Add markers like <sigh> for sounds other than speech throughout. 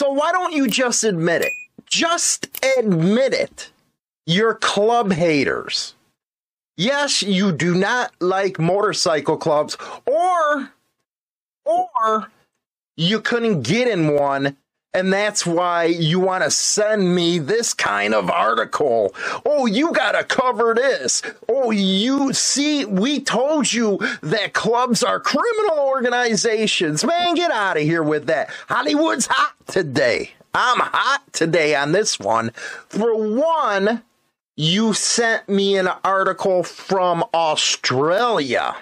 So why don't you just admit it? Just admit it. You're club haters. Yes, you do not like motorcycle clubs or or you couldn't get in one and that's why you want to send me this kind of article. Oh, you got to cover this. Oh, you see, we told you that clubs are criminal organizations. Man, get out of here with that. Hollywood's hot today. I'm hot today on this one. For one, you sent me an article from Australia.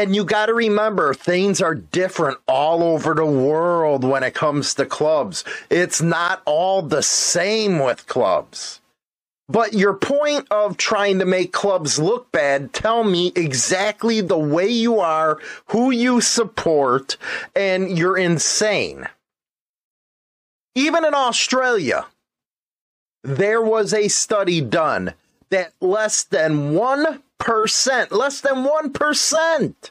And you got to remember, things are different all over the world when it comes to clubs. It's not all the same with clubs. But your point of trying to make clubs look bad, tell me exactly the way you are, who you support, and you're insane. Even in Australia, there was a study done that less than 1%, less than 1%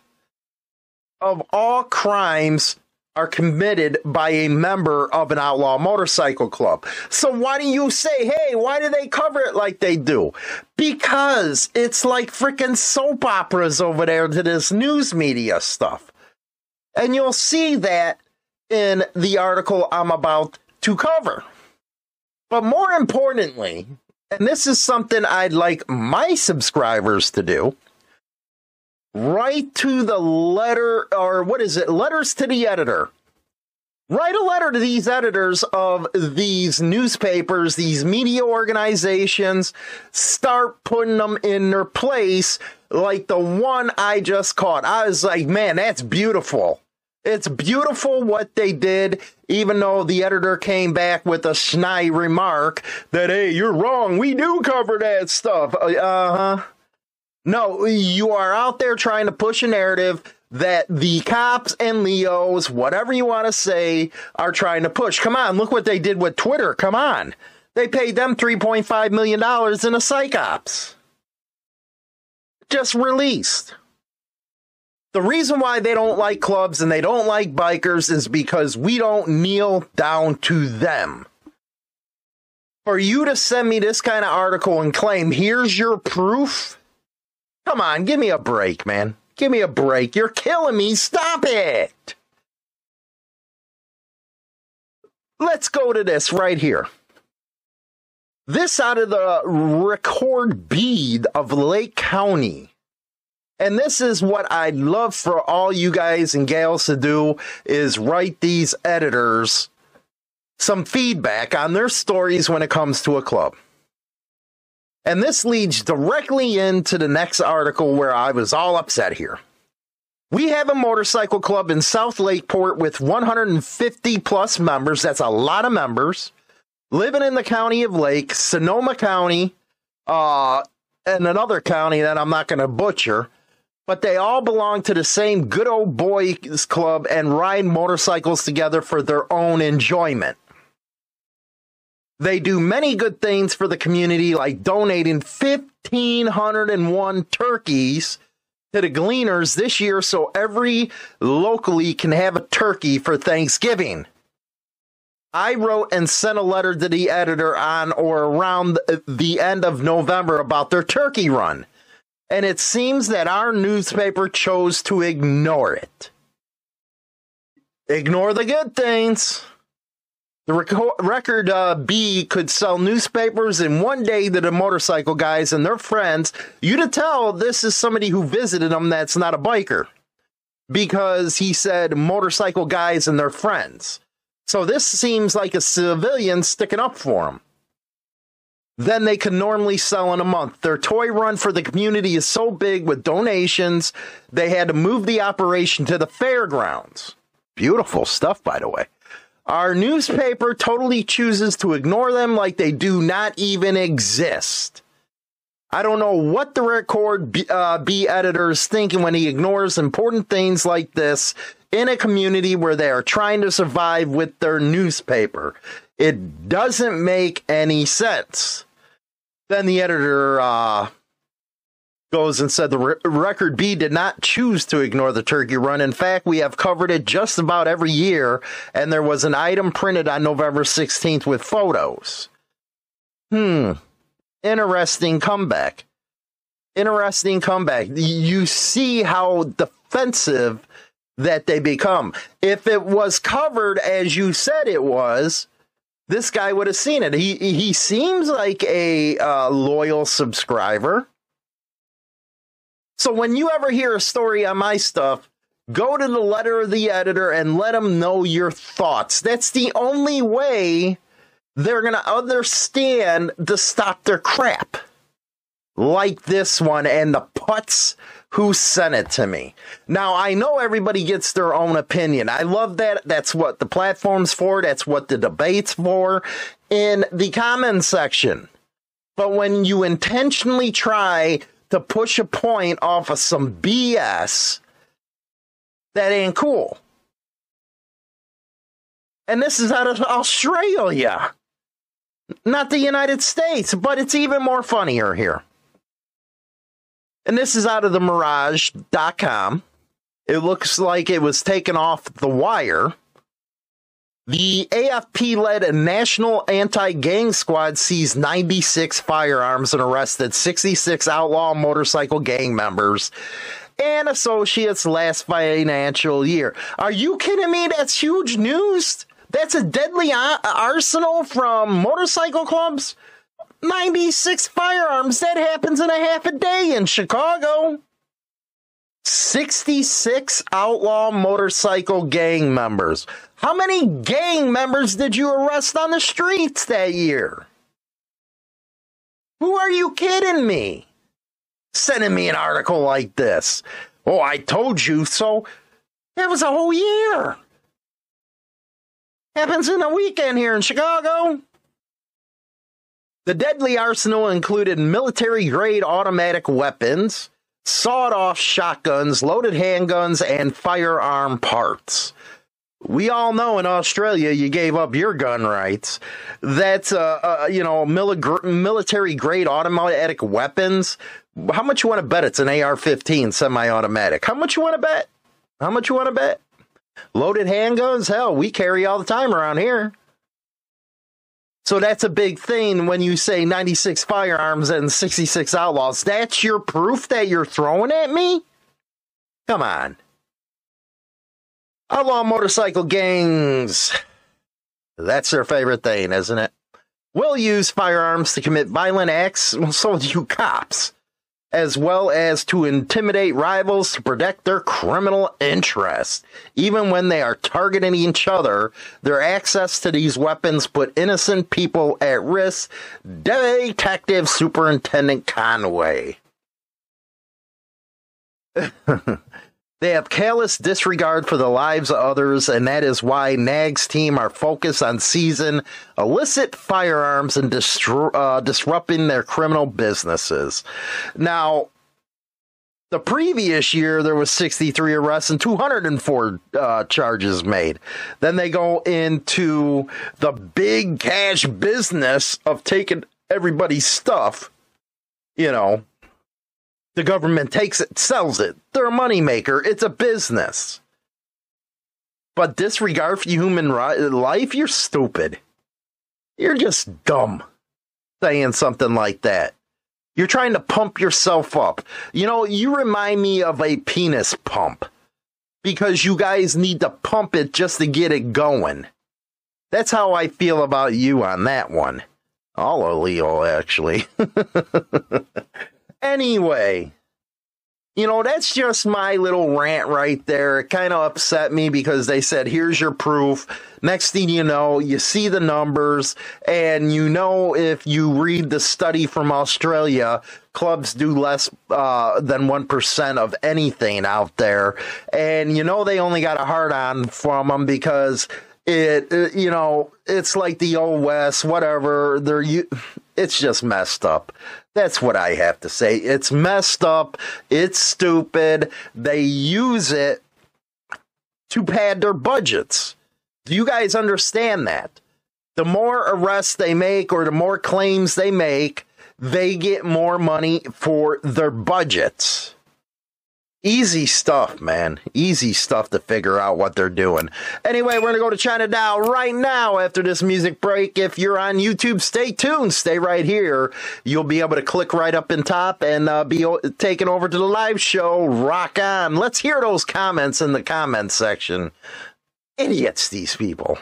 of all crimes are committed by a member of an outlaw motorcycle club. So why do you say, hey, why do they cover it like they do? Because it's like freaking soap operas over there to this news media stuff. And you'll see that in the article I'm about to cover. But more importantly, and this is something I'd like my subscribers to do, write to the letter, or what is it? Letters to the editor. Write a letter to these editors of these newspapers, these media organizations. Start putting them in their place, like the one I just caught. I was like, man, that's beautiful. It's beautiful what they did, even though the editor came back with a snide remark that, hey, you're wrong. We do cover that stuff. Uh huh. No, you are out there trying to push a narrative that the cops and Leos, whatever you want to say, are trying to push. Come on, look what they did with Twitter. Come on. They paid them $3.5 million in a psych ops. Just released. The reason why they don't like clubs and they don't like bikers is because we don't kneel down to them. For you to send me this kind of article and claim, here's your proof. Come on, give me a break, man. Give me a break. You're killing me. Stop it. Let's go to this right here. This out of the Record-Bee of Lake County. And this is what I'd love for all you guys and gals to do is write these editors some feedback on their stories when it comes to a club. And this leads directly into the next article where I was all upset here. We have a motorcycle club in South Lakeport with 150 plus members. That's a lot of members living in the county of Lake, Sonoma County, uh, and another county that I'm not going to butcher but they all belong to the same good old boys club and ride motorcycles together for their own enjoyment. They do many good things for the community, like donating 1,501 turkeys to the gleaners this year so every locally can have a turkey for Thanksgiving. I wrote and sent a letter to the editor on or around the end of November about their turkey run and it seems that our newspaper chose to ignore it. Ignore the good things. The record uh, B could sell newspapers in one day to the motorcycle guys and their friends. You to tell this is somebody who visited them that's not a biker because he said motorcycle guys and their friends. So this seems like a civilian sticking up for him than they can normally sell in a month. Their toy run for the community is so big with donations, they had to move the operation to the fairgrounds. Beautiful stuff, by the way. Our newspaper totally chooses to ignore them like they do not even exist. I don't know what the Record-Bee, uh, B editor is thinking when he ignores important things like this in a community where they are trying to survive with their newspaper. It doesn't make any sense. Then the editor uh, goes and said the re- Record-Bee did not choose to ignore the turkey run. In fact, we have covered it just about every year, and there was an item printed on November 16th with photos. Hmm. Interesting comeback. Interesting comeback. You see how defensive that they become. If it was covered as you said it was, this guy would have seen it. He he seems like a uh, loyal subscriber. So when you ever hear a story on my stuff, go to the letter of the editor and let them know your thoughts. That's the only way they're going to understand to stop their crap. Like this one and the putts who sent it to me. Now, I know everybody gets their own opinion. I love that. That's what the platform's for. That's what the debate's for in the comments section. But when you intentionally try to push a point off of some BS, that ain't cool. And this is out of Australia, not the United States, but it's even more funnier here. And this is out of the Mirage.com. It looks like it was taken off the wire. The AFP led National Anti Gang Squad seized 96 firearms and arrested 66 outlaw motorcycle gang members and associates last financial year. Are you kidding me? That's huge news. That's a deadly arsenal from motorcycle clubs. 96 firearms. That happens in a half a day in Chicago. 66 outlaw motorcycle gang members. How many gang members did you arrest on the streets that year? Who are you kidding me? Sending me an article like this. Oh, I told you so. That was a whole year. Happens in a weekend here in Chicago. The deadly arsenal included military grade automatic weapons, sawed off shotguns, loaded handguns, and firearm parts. We all know in Australia you gave up your gun rights. That's, uh, uh you know, mili- military grade automatic weapons. How much you want to bet it's an AR 15 semi automatic? How much you want to bet? How much you want to bet? Loaded handguns? Hell, we carry all the time around here. So that's a big thing when you say 96 firearms and 66 outlaws. That's your proof that you're throwing at me? Come on. Outlaw motorcycle gangs. That's their favorite thing, isn't it? Will use firearms to commit violent acts. Well, so do you cops as well as to intimidate rivals to protect their criminal interests. Even when they are targeting each other, their access to these weapons put innocent people at risk. Detective Superintendent Conway. <laughs> They have callous disregard for the lives of others, and that is why NAG's team are focused on seizing illicit firearms and distru- uh, disrupting their criminal businesses. Now, the previous year there was 63 arrests and 204 uh, charges made. Then they go into the big cash business of taking everybody's stuff, you know, the government takes it, sells it. They're a moneymaker. It's a business. But disregard for human life, you're stupid. You're just dumb saying something like that. You're trying to pump yourself up. You know, you remind me of a penis pump because you guys need to pump it just to get it going. That's how I feel about you on that one. All illegal, actually. <laughs> Anyway, you know, that's just my little rant right there. It kind of upset me because they said, here's your proof. Next thing you know, you see the numbers, and you know, if you read the study from Australia, clubs do less uh, than 1% of anything out there. And you know, they only got a hard on from them because it, it, you know, it's like the old West, whatever. They're, it's just messed up. That's what I have to say. It's messed up. It's stupid. They use it to pad their budgets. Do you guys understand that? The more arrests they make or the more claims they make, they get more money for their budgets. Easy stuff, man. Easy stuff to figure out what they're doing. Anyway, we're going to go to China now, right now after this music break. If you're on YouTube, stay tuned. Stay right here. You'll be able to click right up in top and uh, be taken over to the live show. Rock on. Let's hear those comments in the comments section. Idiots, these people.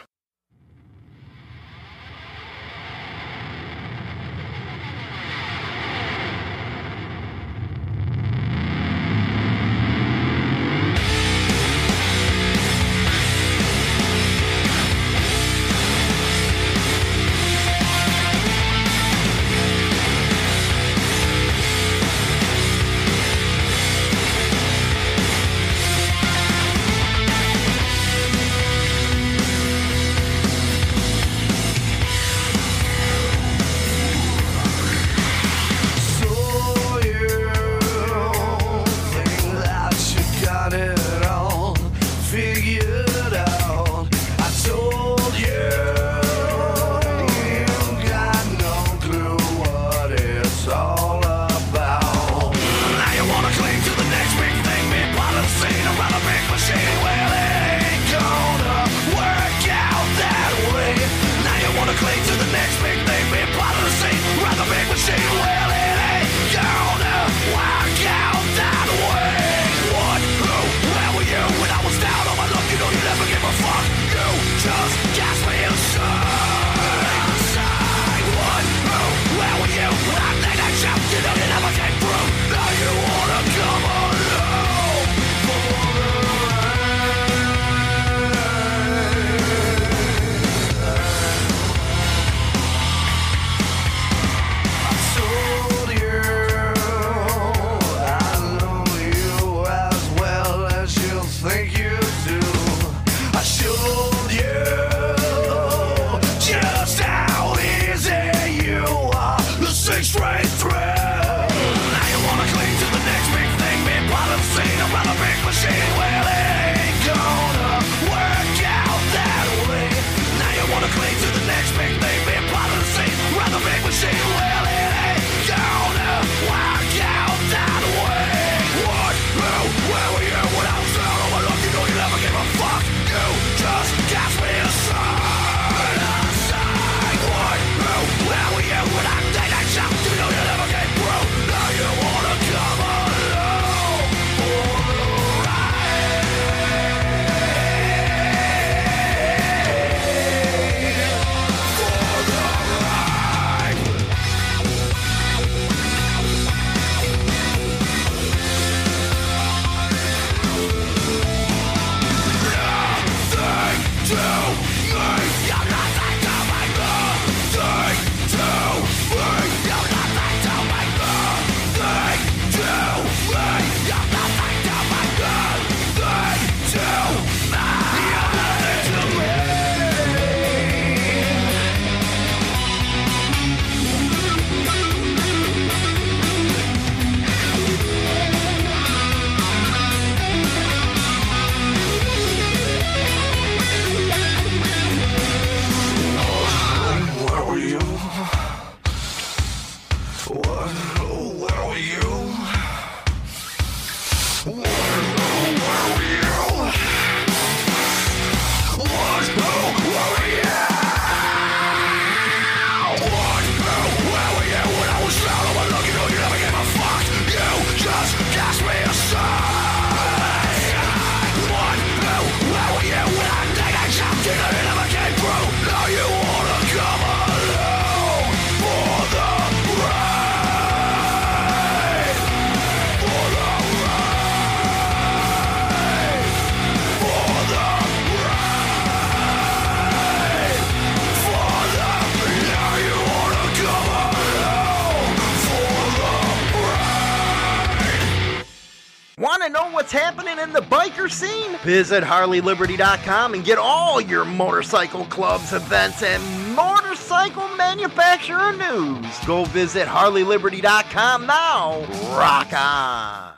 Visit HarleyLiberty.com and get all your motorcycle clubs, events, and motorcycle manufacturer news. Go visit HarleyLiberty.com now. Rock on.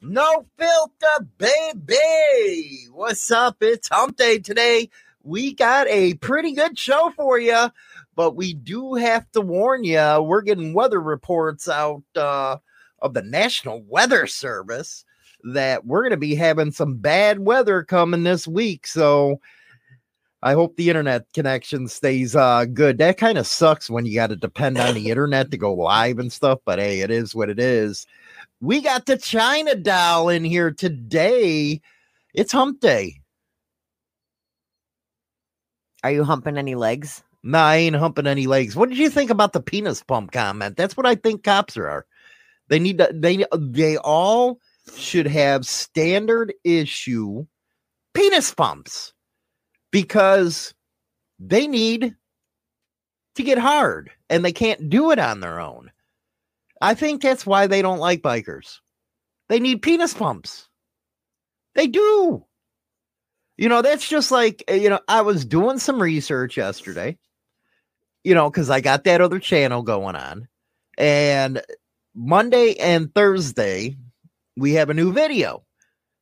No filter, baby. What's up? It's hump day today. We got a pretty good show for you, but we do have to warn you. We're getting weather reports out uh, of the National Weather Service that we're going to be having some bad weather coming this week. So I hope the internet connection stays uh, good. That kind of sucks when you got to depend on the internet to go live and stuff, but hey, it is what it is. We got the China doll in here today. It's hump day. Are you humping any legs? No, I ain't humping any legs. What did you think about the penis pump comment? That's what I think cops are. They need to they they all should have standard issue penis pumps because they need to get hard and they can't do it on their own. I think that's why they don't like bikers. They need penis pumps. They do. You know, that's just like, eh, you know, I was doing some research yesterday, you know, because I got that other channel going on. And Monday and Thursday, we have a new video.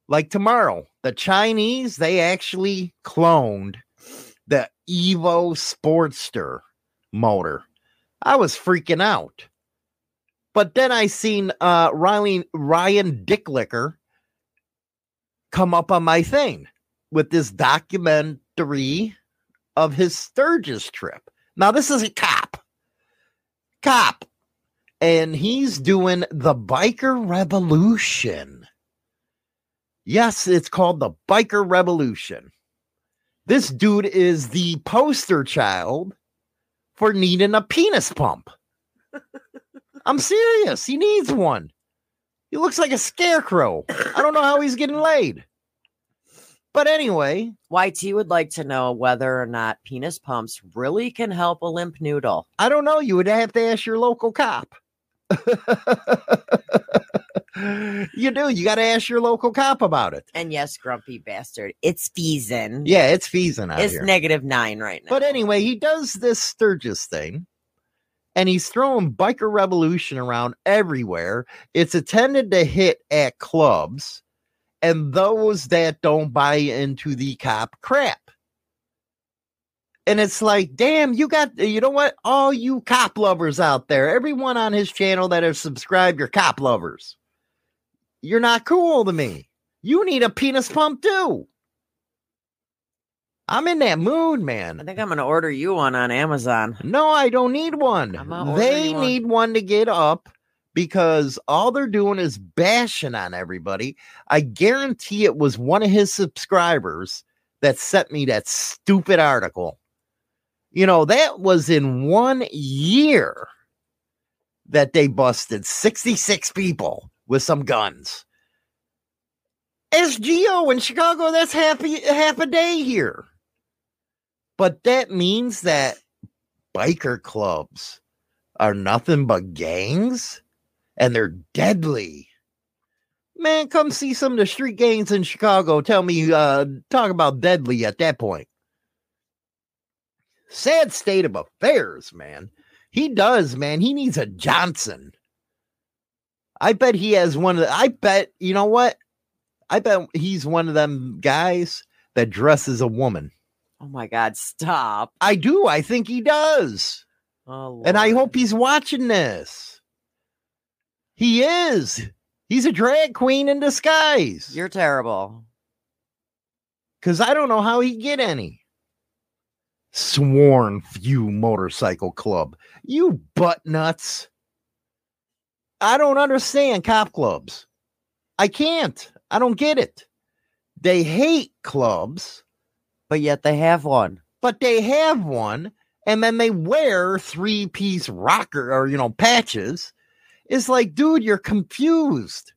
Like tomorrow, the Chinese, they actually cloned the Evo Sportster motor. I was freaking out. But then I seen uh Ryan Ryan Dicklicker come up on my thing with this documentary of his Sturgis trip. Now this is a cop. Cop. And he's doing the biker revolution. Yes, it's called the biker revolution. This dude is the poster child for needing a penis pump. <laughs> I'm serious. He needs one. He looks like a scarecrow. I don't know how he's getting laid. But anyway, YT would like to know whether or not penis pumps really can help a limp noodle. I don't know. You would have to ask your local cop. <laughs> you do. You got to ask your local cop about it. And yes, grumpy bastard, it's Feesin. Yeah, it's Feesin out It's here. negative nine right now. But anyway, he does this Sturgis thing and he's throwing biker revolution around everywhere. It's intended to hit at clubs and those that don't buy into the cop crap. And it's like, damn, you got, you know what? All you cop lovers out there, everyone on his channel that has subscribed, you're cop lovers. You're not cool to me. You need a penis pump too. I'm in that mood, man. I think I'm going to order you one on Amazon. No, I don't need one. I'm not ordering They one. need one to get up because all they're doing is bashing on everybody. I guarantee it was one of his subscribers that sent me that stupid article. You know, that was in one year that they busted 66 people with some guns. SGO in Chicago, that's a, half a day here. But that means that biker clubs are nothing but gangs and they're deadly. Man, come see some of the street gangs in Chicago. Tell me, uh, talk about deadly at that point. Sad state of affairs, man. He does, man. He needs a Johnson. I bet he has one of the, I bet, you know what? I bet he's one of them guys that dresses a woman. Oh my God, stop. I do. I think he does. Oh, And I hope he's watching this. He is. He's a drag queen in disguise. you're terrible. Because I don't know how he get any. Sworn View Motorcycle Club. You butt nuts. I don't understand cop clubs. I can't. I don't get it. They hate clubs, But yet they have one. but they have one, and then they wear three piece rocker or, you know, patches. It's like, dude, you're confused.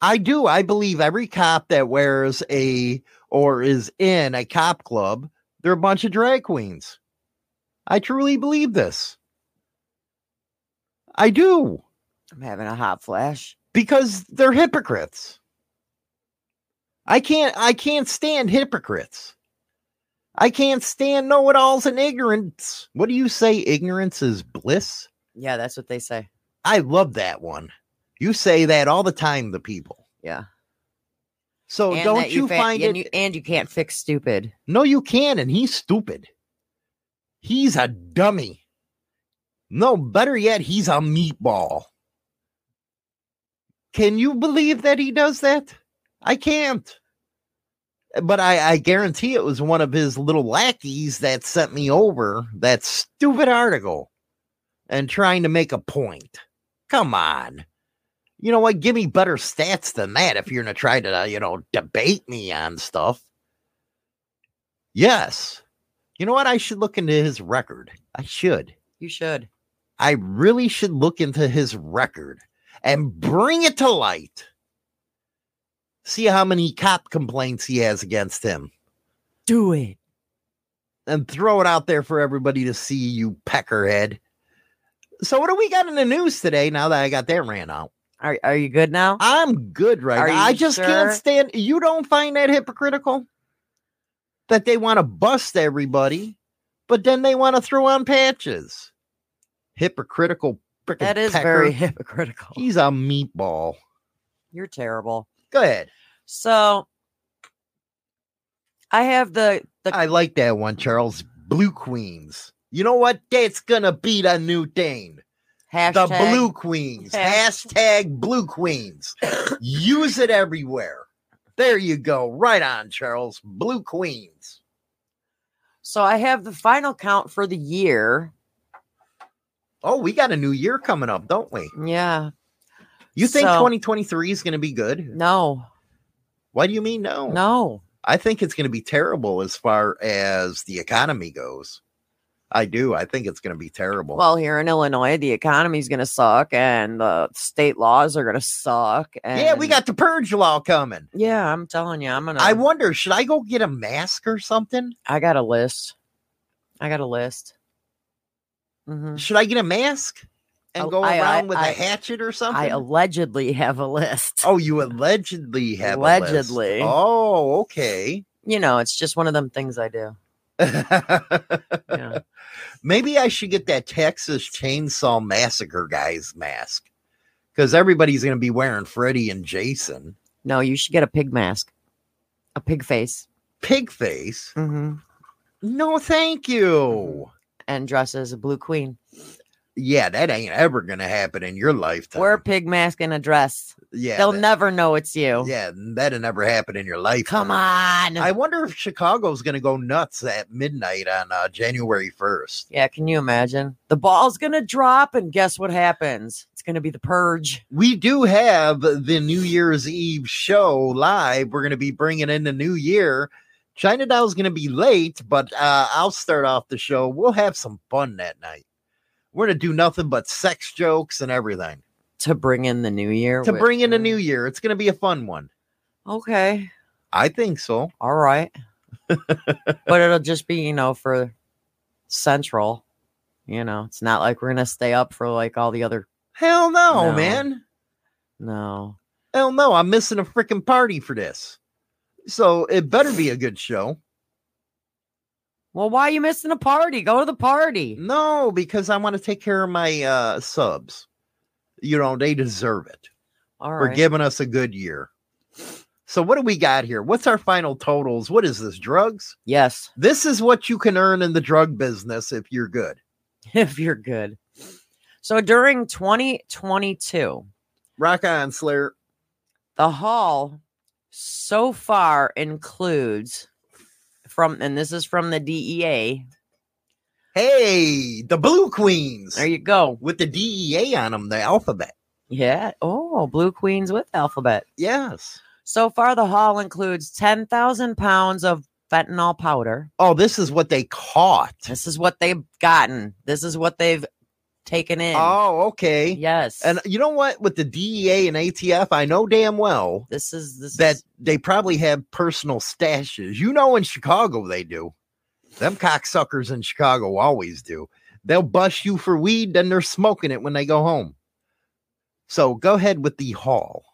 I do. I believe every cop that wears a or is in a cop club, they're a bunch of drag queens. I truly believe this. I do I'm having a hot flash. because they're hypocrites. I can't I can't stand hypocrites. I can't stand know-it-alls and ignorance. What do you say? Ignorance is bliss? Yeah, that's what they say. I love that one. You say that all the time to people. Yeah. So And don't that you fa- find and it? You, and you can't fix stupid. no, you can, and he's stupid. He's a dummy. No, better yet, he's a meatball. Can you believe that he does that? I can't. But I, I guarantee it was one of his little lackeys that sent me over that stupid article and trying to make a point. Come on. You know what? Give me better stats than that if you're going to try to, uh, you know, debate me on stuff. Yes. You know what? I should look into his record. I should. You should. I really should look into his record and bring it to light. See how many cop complaints he has against him Do it. and throw it out there for everybody to see, you peckerhead. So, what do we got in the news today now that I got that ran out? Are, are you good now? I'm good right Are now. I just can't stand. You don't find that hypocritical? That they want to bust everybody, but then they want to throw on patches. Hypocritical. that is pecker. very <laughs> hypocritical. He's a meatball. You're terrible. Go ahead. So I have the the I like that one, Charles. Blue Queens. You know what? That's gonna be the new thing. hashtag. The Blue Queens. Hash- Hashtag Blue Queens. <coughs> Use it everywhere. There you go. Right on, Charles. Blue Queens. So I have the final count for the year. Oh, we got a new year coming up, don't we? Yeah. You think So- 2023 is going to be good? No. Why do you mean no? No. I think it's going to be terrible as far as the economy goes. I do. I think it's going to be terrible. Well, here in Illinois, the economy's going to suck, and the state laws are going to suck. And yeah, we got the purge law coming. Yeah, I'm telling you, I'm gonna. I wonder, should I go get a mask or something? I got a list. I got a list. hmm Should I get a mask and Oh, go I- around I- with I- a hatchet or something? I allegedly have a list. oh, you allegedly have a list. Allegedly. Oh, okay. You know, it's just one of them things I do. Yeah. <laughs> Maybe I should get that Texas Chainsaw Massacre guy's mask because everybody's going to be wearing Freddy and Jason. No, you should get a pig mask, a pig face, Pig face. mm-hmm. No, thank you. and dress as a blue queen. Yeah, that ain't ever to happen in your lifetime. Wear a pig mask and a dress. yeah, They'll that, never know it's you. yeah, that'll never happen in your life. Come on. I wonder if Chicago's going to go nuts at midnight on uh, January 1st. yeah, can you imagine? The ball's gonna drop, and guess what happens? It's gonna be the purge. We do have the New Year's Eve show live. We're going to be bringing in the new year. China Doll's going to be late, but uh, I'll start off the show. We'll have some fun that night. We're going to do nothing but sex jokes and everything To bring in the new year. to with- bring in the new year. It's going to be a fun one. Okay. I think so. All right. <laughs> but it'll just be, you know, for central. You know, it's not like we're gonna stay up for like all the other. Hell no, No. man. No. Hell no. I'm missing a freaking party for this. So it better be a good show. Well, why are you missing a party? Go to the party. No, because I want to take care of my uh, subs. You know, they deserve it. All for right. giving us a good year. So what do we got here? What's our final totals? What is this? Drugs? yes, This is what you can earn in the drug business if you're good. <laughs> if you're good. So during 2022, Rock on, Slayer. the haul so far includes from, and this is from the DEA. Hey, the Blue Queens There you go. with the DEA on them, the alphabet. Yeah. Oh, Blue Queens with alphabet. Yes. So far, the haul includes 10,000 pounds of fentanyl powder. Oh, this is what they caught. This is what they've gotten. This is what they've taken in. Oh, okay. yes. And you know what? With the DEA and ATF, I know damn well this is this that is, they probably have personal stashes. You know, in Chicago, they do. Them cocksuckers in Chicago always do. They'll bust you for weed, then they're smoking it when they go home. So go ahead with the haul.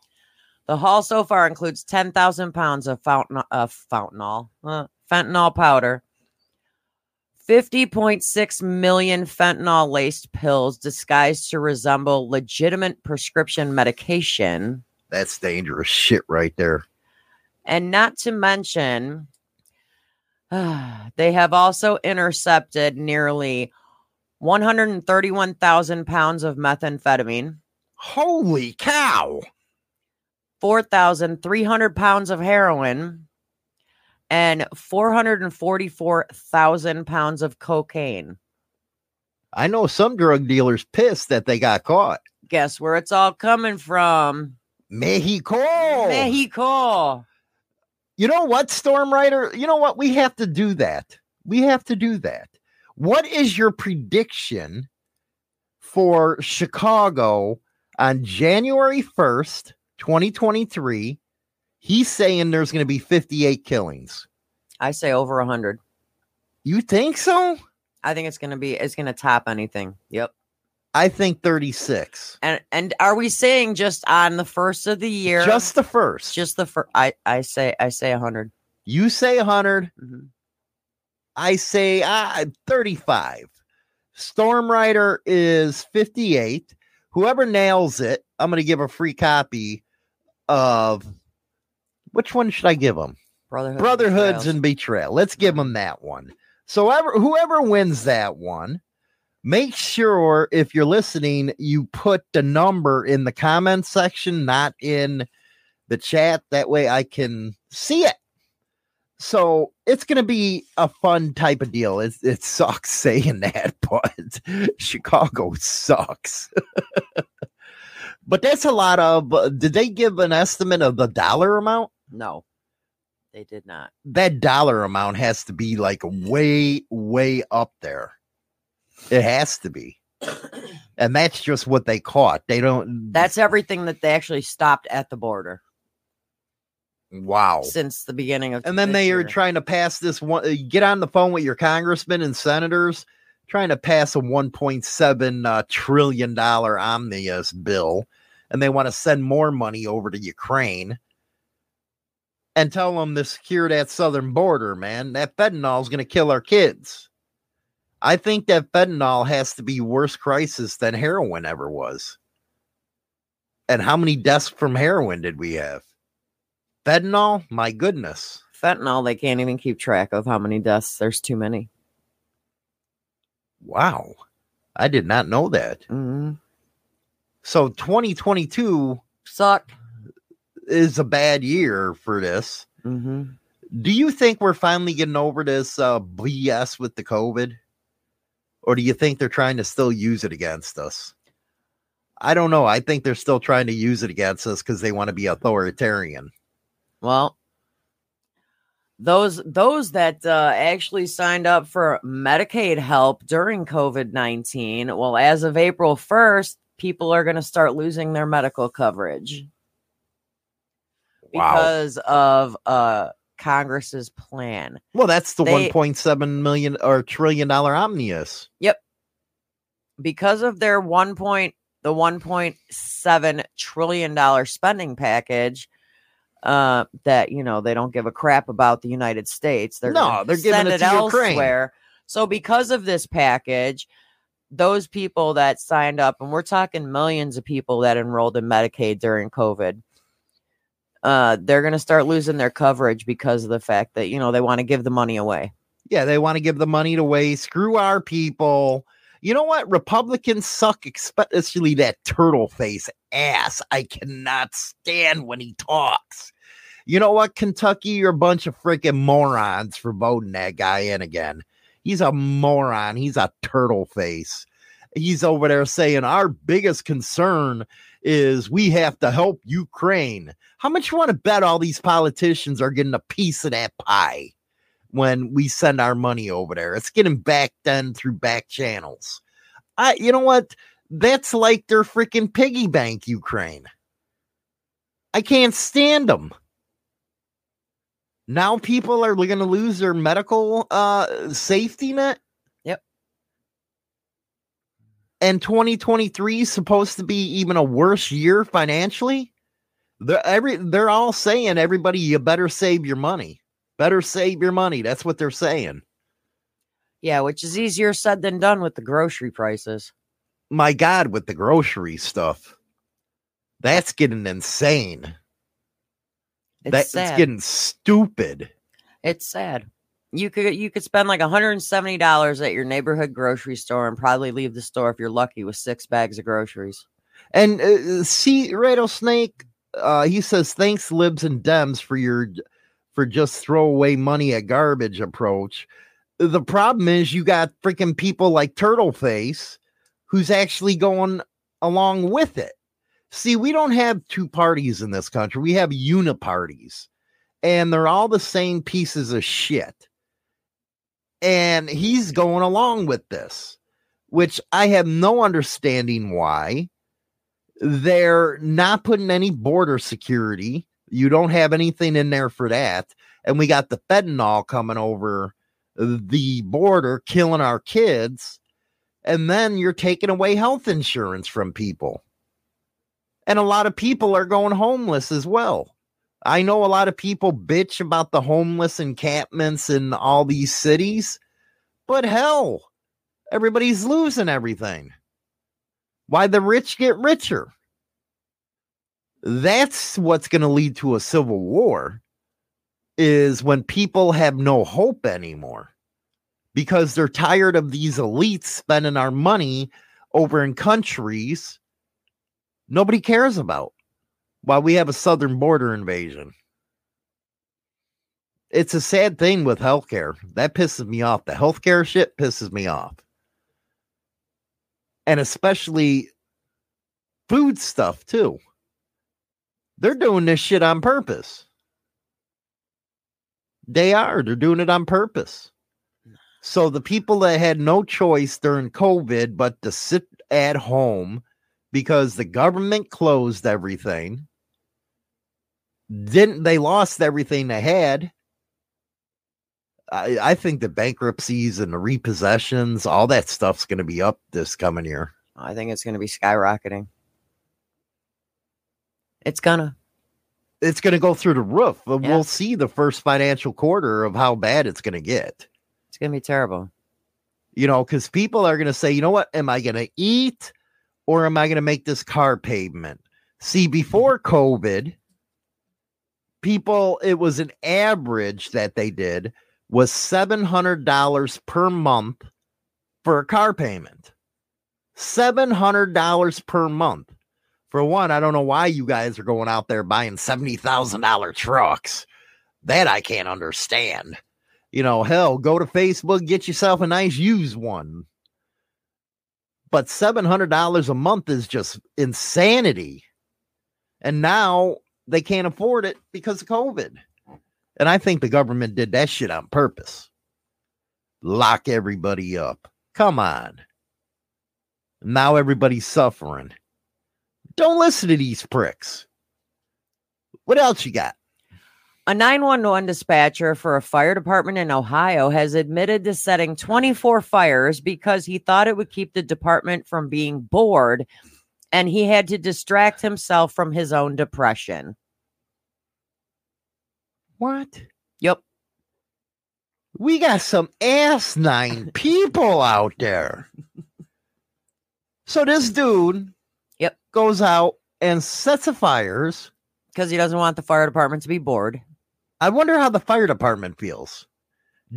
the haul so far includes 10,000 pounds of fountain of fentanyl, uh, fentanyl powder, 50.6 million fentanyl laced pills disguised to resemble legitimate prescription medication. That's dangerous shit right there. And not to mention, <sighs> they have also intercepted nearly 131,000 pounds of methamphetamine, Holy cow. 4,300 pounds of heroin, and 444,000 pounds of cocaine. I know some drug dealers pissed that they got caught. Guess where it's all coming from? Mexico. Mexico. You know what, Storm Rider? You know what? We have to do that. We have to do that. What is your prediction for Chicago on January 1st, 2023? He's saying there's going to be 58 killings. I say over 100. You think so? I think it's going to be it's going to top anything. Yep. I think 36. And and are we saying just on the first of the year? Just the first. just the first I I say I say 100. you say 100. Mhm. I say uh, 35. Storm Rider is 58. Whoever nails it, I'm going to give a free copy of which one should I give them? Brotherhood. Brotherhoods and Betrayal. Let's give them that one. So ever, whoever wins that one, make sure if you're listening, you put the number in the comment section, not in the chat. That way I can see it. So it's going to be a fun type of deal. It, it sucks <laughs> saying that, but Chicago sucks. <laughs> but that's a lot of. uh, Did they give an estimate of the dollar amount? No. They did not. that dollar amount has to be like way, way up there. It has to be. <coughs> And that's just what they caught. They don't. That's everything that they actually stopped at the border wow. since the beginning of And then they are trying to pass this one. uh, Get on the phone with your congressmen and senators, trying to pass a 1.7 uh, trillion dollar omnibus bill, and they want to send more money over to Ukraine. And tell them to secure that southern border, man. That fentanyl is going to kill our kids. I think that fentanyl has to be worse crisis than heroin ever was. And how many deaths from heroin did we have? Fentanyl, my goodness. fentanyl. They can't even keep track of how many deaths. There's too many. Wow. I did not know that. Mhm. So 2022 Suck. Is a bad year for this. hmm Do you think we're finally getting over this uh, BS with the COVID? Or do you think they're trying to still use it against us? I don't know. I think they're still trying to use it against us because they want to be authoritarian. Well, those those that uh, actually signed up for Medicaid help during COVID nineteen, well, as of April first, people are going to start losing their medical coverage because of uh, Congress's plan. Well, that's the They- 1.7 million or trillion dollar omnibus. Yep. Because of their one point the 1.7 trillion dollar spending package uh that you know they don't give a crap about the united states they're No, they're giving send it to Ukraine. elsewhere so because of this package those people that signed up and we're talking millions of people that enrolled in medicaid during covid uh they're going to start losing their coverage because of the fact that you know they want to give the money away Yeah, they want to give the money away. Screw our people. You know what? Republicans suck, especially that turtle face ass. I cannot stand when he talks. You know what, Kentucky? You're a bunch of freaking morons for voting that guy in again. He's a moron. He's a turtle face. He's over there saying our biggest concern is we have to help Ukraine. How much you want to bet all these politicians are getting a piece of that pie? when we send our money over there. It's getting back then through back channels. I you know what? That's like their freaking piggy bank, Ukraine. I can't stand them. Now people are going to lose their medical uh safety net. Yep. And 2023 is supposed to be even a worse year financially. They're every they're all saying everybody you better save your money. Better save your money. That's what they're saying. Yeah, which is easier said than done with the grocery prices. My God, with the grocery stuff, that's getting insane. It's That's sad. getting stupid. It's sad. You could you could spend like $170 at your neighborhood grocery store and probably leave the store if you're lucky with six bags of groceries. And uh, see, Rattlesnake, uh, he says, thanks, libs and dems, for your for just throw away money at garbage approach. The problem is you got freaking people like Turtleface who's actually going along with it. See, we don't have two parties in this country. We have uniparties, and they're all the same pieces of shit. And he's going along with this, which I have no understanding why. They're not putting any border security. You don't have anything in there for that. And we got the fentanyl coming over the border, killing our kids. And then you're taking away health insurance from people. And a lot of people are going homeless as well. I know a lot of people bitch about the homeless encampments in all these cities, but hell, everybody's losing everything. Why the rich get richer? That's what's going to lead to a civil war is when people have no hope anymore because they're tired of these elites spending our money over in countries nobody cares about while we have a southern border invasion. It's a sad thing with healthcare. That pisses me off. The healthcare shit pisses me off. And especially food stuff too. They're doing this shit on purpose. They are. They're doing it on purpose. So the people that had no choice during COVID but to sit at home because the government closed everything, didn't they lost everything they had? I, I think the bankruptcies and the repossessions, all that stuff's going to be up this coming year. I think it's going to be skyrocketing. It's gonna. It's going to go through the roof. Yeah. We'll see the first financial quarter of how bad it's going to get. It's gonna be terrible. you know, because people are going to say, you know what, am I going to eat or am I going to make this car pavement? See, before mm-hmm. COVID, people, it was an average that they did was $700 per month for a car payment. $700 per month. For one, I don't know why you guys are going out there buying $70,000 trucks. That I can't understand you know, hell, go to Facebook, get yourself a nice used one. But $700 a month is just insanity. And now they can't afford it because of COVID. And I think the government did that shit on purpose. Lock everybody up. Come on. Now everybody's suffering. Don't listen to these pricks. What else you got? A 911 dispatcher for a fire department in Ohio has admitted to setting 24 fires because he thought it would keep the department from being bored and he had to distract himself from his own depression. What? Yep. We got some ass nine <laughs> people out there. So this dude Yep. goes out and sets the fires. Because he doesn't want the fire department to be bored. I wonder how the fire department feels.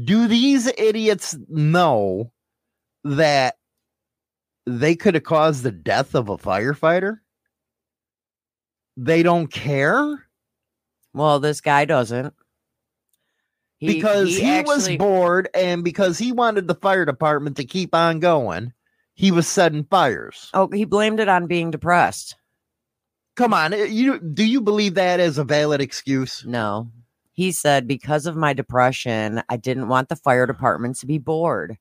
Do these idiots know that they could have caused the death of a firefighter? They don't care Well, this guy doesn't. He- because he, was actually- bored and because he wanted the fire department to keep on going. He was setting fires. Oh, he blamed it on being depressed. Come on, eh, you do you believe that as a valid excuse? No. He said, because of my depression, I didn't want the fire department to be bored.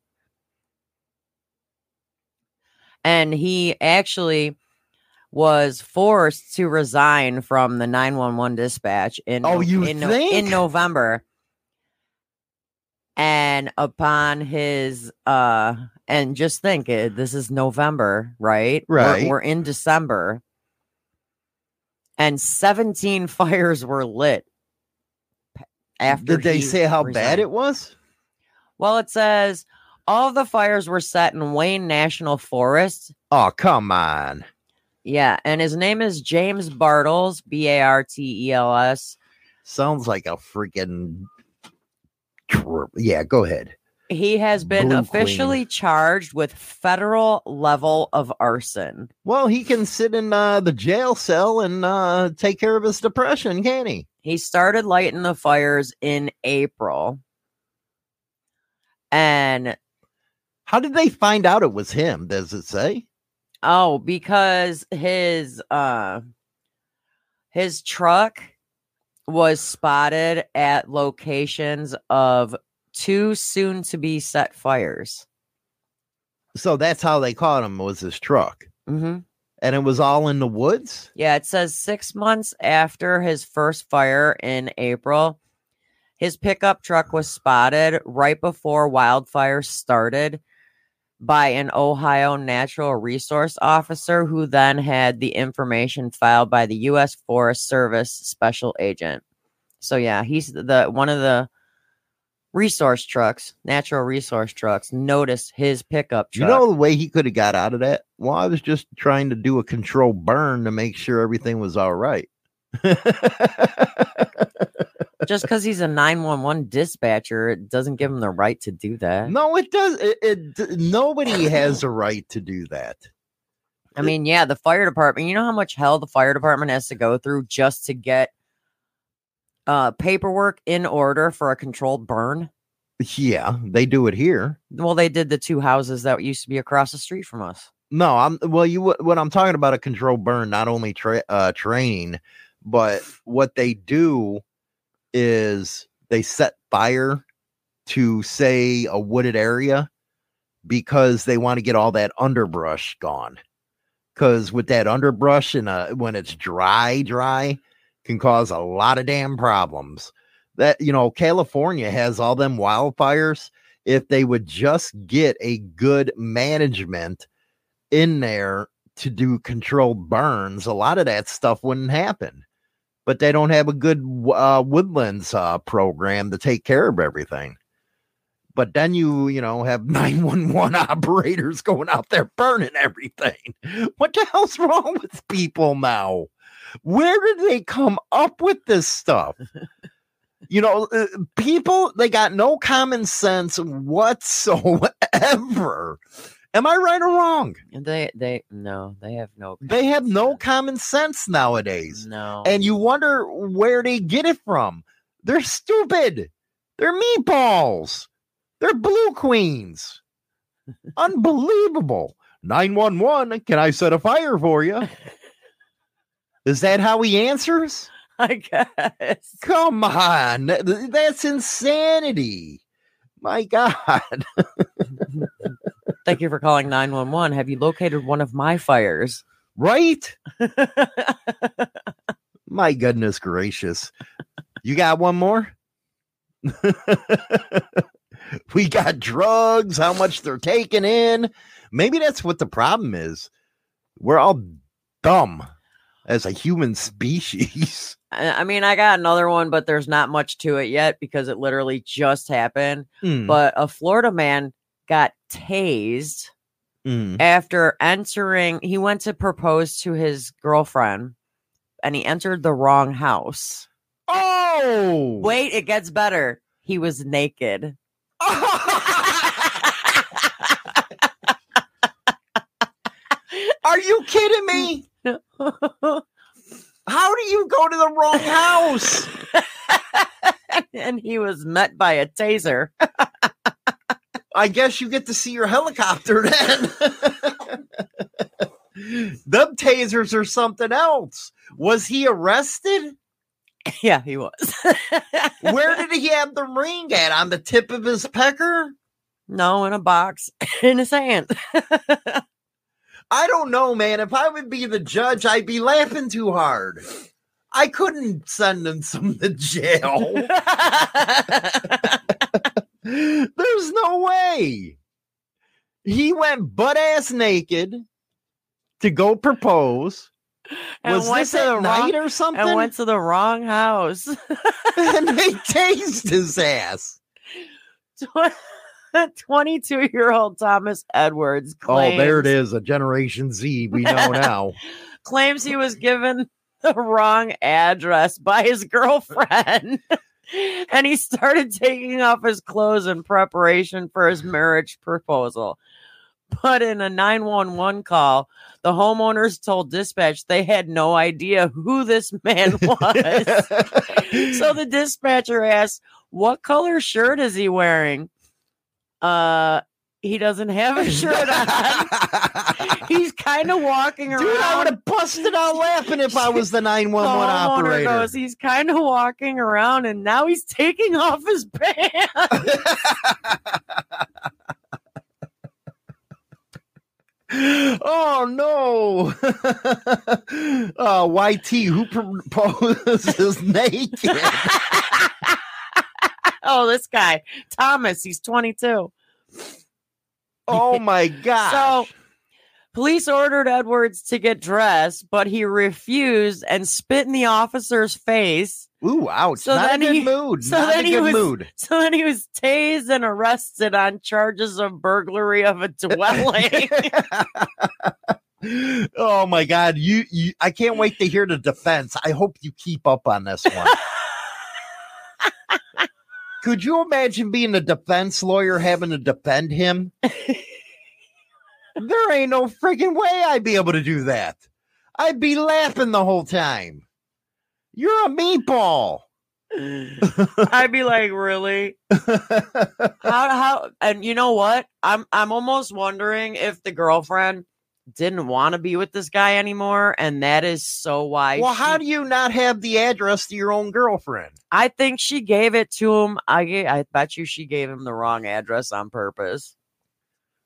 And he actually was forced to resign from the 911 dispatch in, Oh, you in, think? in November. And upon his, uh, and just think, uh, this is November, right? We're- Right. we're in December. And 17 <laughs> fires were lit after Did they say how bad it was? Well, it says All the fires were set in Wayne National Forest. Oh, come on. Yeah, and his name is James Bartels, B A R T E L S. Sounds like a freaking. Yeah, go ahead. He has been Blue officially charged with federal level of arson. Well, he can sit in uh, the jail cell and uh, take care of his depression, can he? He started lighting the fires in April. And How did they find out it was him? Does it say? oh, because his uh his truck was spotted at locations of two soon to be set fires. So that's how they caught him was his truck, hmm and it was all in the woods. Yeah, it says six months after his first fire in April, his pickup truck was spotted right before wildfires started by an Ohio natural resource officer who then had the information filed by the U.S. Forest Service special agent. So yeah, he's the one of the resource trucks, natural resource trucks, noticed his pickup truck. You know the way he could have got out of that? Well, I was just trying to do a control burn to make sure everything was all right. <laughs> just because he's a 911 dispatcher, it doesn't give him the right to do that. no, it does. It, it nobody has a right to do that. I mean, yeah, the fire department, you know how much hell the fire department has to go through just to get uh paperwork in order for a controlled burn? Yeah, they do it here. Well, they did the two houses that used to be across the street from us. No, I'm well. You what I'm talking about a controlled burn, not only tra- uh, training, but what they do is they set fire to say a wooded area because they want to get all that underbrush gone. Because with that underbrush and uh, when it's dry, dry can cause a lot of damn problems. That you know, California has all them wildfires. If they would just get a good management in there to do controlled burns, a lot of that stuff wouldn't happen. But they don't have a good uh, woodlands uh, program to take care of everything. But then you, you know, have <laughs> 911 operators going out there burning everything. What the hell's wrong with people now? Where did they come up with this stuff? <laughs> You know, uh, people, they got no common sense whatsoever. Am I right or wrong? They they no, they have no They have common no sense. common sense nowadays. no. And you wonder where they get it from. They're stupid. They're meatballs. They're blue queens. Unbelievable. 911, can I set a fire for you? <laughs> Is that how he answers? I guess. Come on. That's insanity. My God. <laughs> Thank you for calling 911. Have you located one of my fires? Right? <laughs> My goodness gracious. You got one more? <laughs> we got drugs, how much they're taking in. Maybe that's what the problem is. We're all dumb as a human species. <laughs> I mean, I got another one, but there's not much to it yet because it literally just happened. Mm, But a Florida man got tased mm. after entering, he went to propose to his girlfriend and he entered the wrong house. Oh, Wait, it gets better. He was naked. <laughs> Are you kidding me? <laughs> How do you go to the wrong house? <laughs> and he was met by a taser. I guess you get to see your helicopter <laughs> then. Them tasers are something else. Was he arrested? <laughs> yeah, he was. <laughs> Where did he have the ring at? On the tip of his pecker? no, in a box in his hand. I don't know, man. If I would be the judge, I'd be laughing too hard. I couldn't send him some to jail. There's no way. He went butt ass naked to go propose. And Was this at night or something? and went to the wrong house. <laughs> and they tased his ass. <laughs> 22 year old Thomas Edwards claims, Oh, there it is. A Generation Z. We know <laughs> now. claims he was given the wrong address by his girlfriend. <laughs> and he started taking off his clothes in preparation for his marriage proposal. But in a 911 call, the homeowners told dispatch they had no idea who this man <laughs> was. so the dispatcher asked, "What color shirt is he wearing?" Uh, he doesn't have a <laughs> shirt on. <laughs> He's kind of walking around. Dude, I would have busted out laughing if I was the <laughs> The 911 homeowner operator. goes, he's kind of walking around, and now he's taking off his pants. oh no. uh, YT, who proposes is naked? oh, this guy, Thomas, he's 22. Oh my god. So, police ordered Edwards to get dressed, but he refused and spit in the officer's face. Ooh, ouch. so Not a then good he- mood. so Not then a he was- mood. So then he was tased and arrested on charges of burglary of a dwelling. <laughs> oh my god, you, you I can't wait to hear the defense. I hope you keep up on this one. <laughs> Could you imagine being a defense lawyer having to defend him? <laughs> there ain't no freaking way I'd be able to do that. I'd be laughing the whole time. You're a meatball. <laughs> I'd be like, really? <laughs> How how and you know what? I'm I'm almost wondering if the girlfriend didn't want to be with this guy anymore, and that is so why. well, she- how do you not have the address to your own girlfriend? I think she gave it to him. I I bet you she gave him the wrong address on purpose.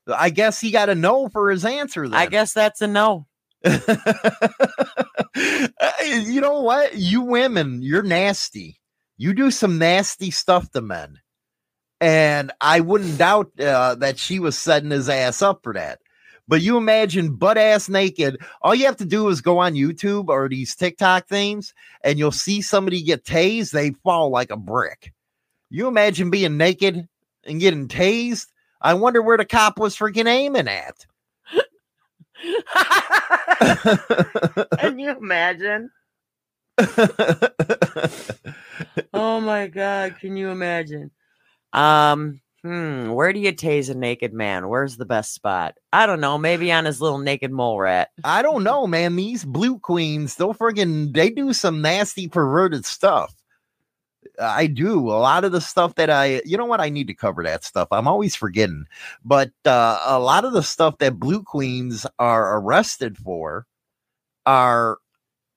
I guess he got a no for his answer. Then. I guess that's a no. <laughs> you know what? You women, you're nasty. You do some nasty stuff to men. And I wouldn't doubt uh, that she was setting his ass up for that. But you imagine butt ass naked. All you have to do is go on YouTube or these TikTok things, and you'll see somebody get tased. They fall like a brick. You imagine being naked and getting tased. I wonder where the cop was freaking aiming at. <laughs> Can you imagine? <laughs> Oh my god, can you imagine? Um, hmm, where do you tase a naked man? Where's the best spot? I don't know, maybe on his little naked mole rat. I don't know, man. These blue queens, they'll friggin' they do some nasty perverted stuff. I do a lot of the stuff that I, you know what, I need to cover that stuff. I'm always forgetting, but uh, a lot of the stuff that blue queens are arrested for are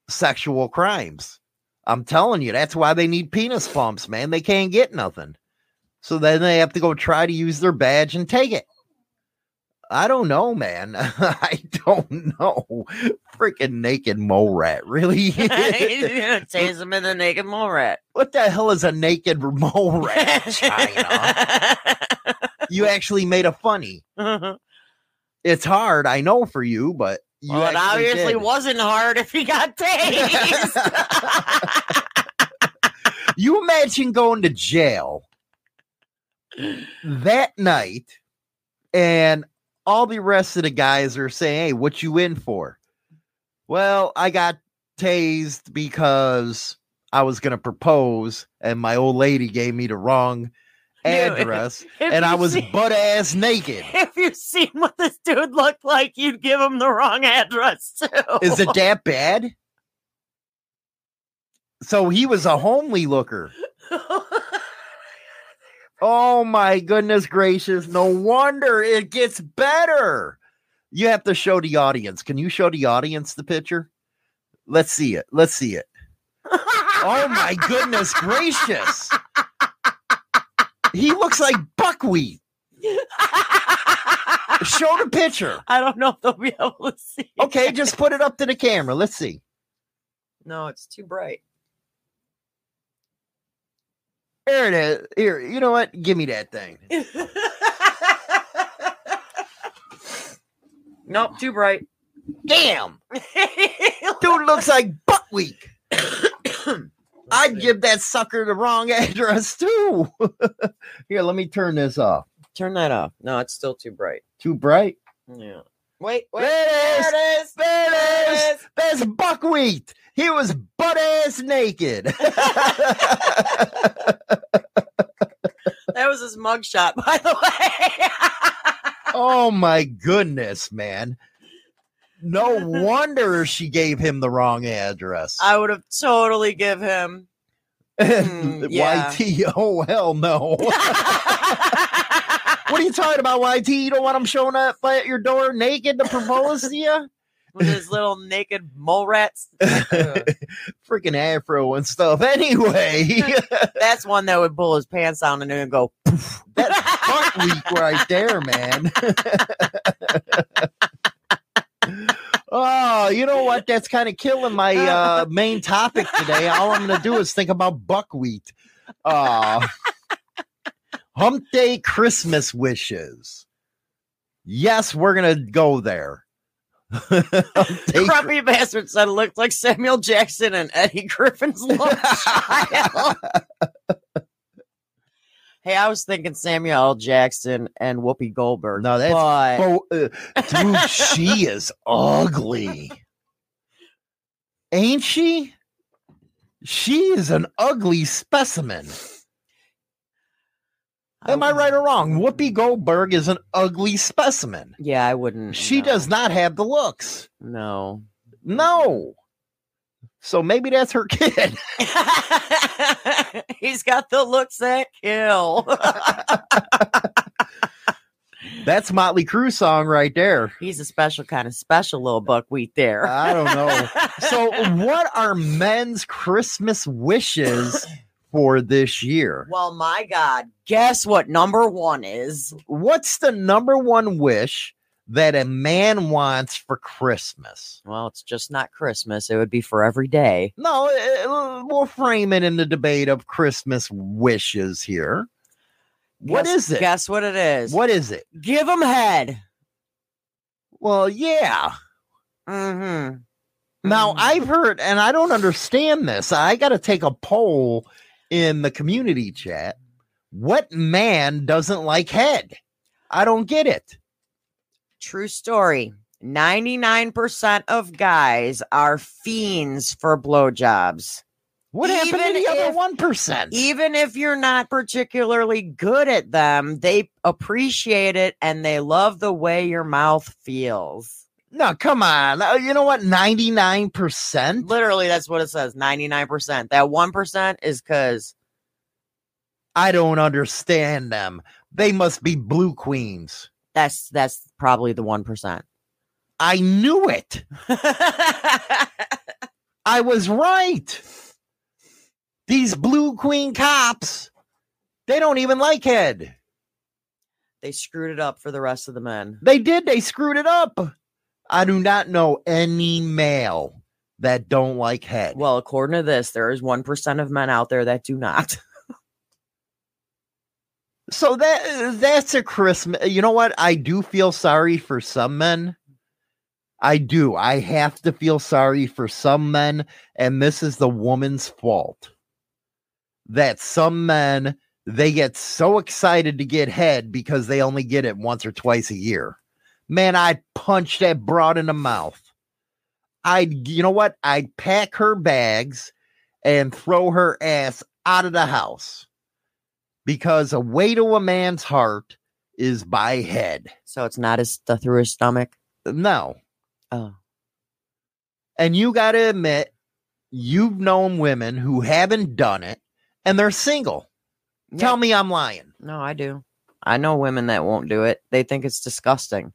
sexual crimes. I'm telling you, that's why they need penis pumps, man. They can't get nothing, so then they have to go try to use their badge and take it. I don't know, man. <laughs> I don't know. Freaking naked mole rat, really? <laughs> <laughs> Tase him in the naked mole rat. what the hell is a naked mole rat? China. You actually made a funny. It's hard, I know for you, but you it obviously did. wasn't hard if he got tased. You imagine going to jail that night, and all the rest of the guys are saying, "Hey, what you in for?" Well, I got tased because I was going to propose, and my old lady gave me the wrong <laughs> address, <laughs> If and I was butt ass naked. <laughs> if you seen what this dude looked like, you'd give him the wrong address too. Is it that bad? So he was a homely looker. Oh my goodness gracious. No wonder it gets better. You have to show the audience. Can you show the audience the picture? Let's see it. Let's see it. Oh my goodness gracious. He looks like buckwheat. Show the picture. I don't know if they'll be able to see. Okay, just put it up to the camera. Let's see. No, it's too bright. There it is. Here, you know what? Give me that thing. <laughs> nope, too bright. Damn. <laughs> Dude looks like buckwheat. <coughs> I'd give that sucker the wrong address too. <laughs> Here, let me turn this off. Turn that off. No, it's still too bright. Too bright. Yeah. Wait, wait. There it is. There it is. There it is. That's buckwheat. He was butt ass naked. <laughs> That was his mugshot, by the way. <laughs> oh my goodness, man. No <laughs> wonder she gave him the wrong address. I would have totally give him. Mm, yeah. YT, oh hell no. What are you talking about, YT? You don't want him showing up at your door naked to propose to you? <laughs> with his little naked mole rats. <laughs> Freaking afro and stuff. Anyway, <laughs> That's one that would pull his pants down and then go. that's butt week right there, man. oh, you know what? That's kind of killing my uh, main topic today. All I'm going to do is think about buckwheat. Uh, hump day Christmas wishes. Yes, we're going to go there. <laughs> Grumpy bastard said it looked like Samuel Jackson and Eddie Griffin's <laughs> love child. hey, I was thinking Samuel L. Jackson and Whoopi Goldberg. No, that's but Oh, uh, dude, <laughs> she is ugly. Ain't she? She is an ugly specimen. Am I right or wrong? Whoopi Goldberg is an ugly specimen. Yeah, I wouldn't. She no. does not have the looks. No. No. So maybe that's her kid. <laughs> He's got the looks that kill. <laughs> That's Motley Crue song right there. He's a special kind of special little buckwheat there. I don't know. So, <laughs> what are men's Christmas wishes for this year? well, my God, guess what number one is? What's the number one wish that a man wants for Christmas? Well, it's just not Christmas. It would be for every day. No, uh, we'll frame it in the debate of Christmas wishes here. What Guess- is it? Guess what it is? What is it? Give him head. Well, yeah. Mm-hmm. Now, I've heard, and I don't understand this. I got to take a poll in the community chat. What man doesn't like head? I don't get it. True story. 99% of guys are fiends for blowjobs. What happened to Even the other if- one percent? Even if you're not particularly good at them, they appreciate it and they love the way your mouth feels. No, come on. Uh, You know what? Ninety nine percent. Literally, that's what it says 99%. That 1% is because I don't understand them. They must be blue queens. that's that's probably the 1%. I knew it. <laughs> I was right. These blue queen cops, they don't even like head. they screwed it up for the rest of the men. They did. They screwed it up. I do not know any male that don't like head. Well, according to this, there is 1% of men out there that do not. <laughs> So that that's a Christmas. You know what? I do feel sorry for some men. I do. I have to feel sorry for some men, and this is the woman's fault. That some men they get so excited to get head because they only get it once or twice a year. Man, I'd punch that broad in the mouth. I'd, you know what? I'd pack her bags and throw her ass out of the house because a way to a man's heart is by head. So it's not his through his stomach. No. Oh, And you got to admit, you've known women who haven't done it and they're single. Tell me I'm lying. no, I do. I know women that won't do it. They think it's disgusting.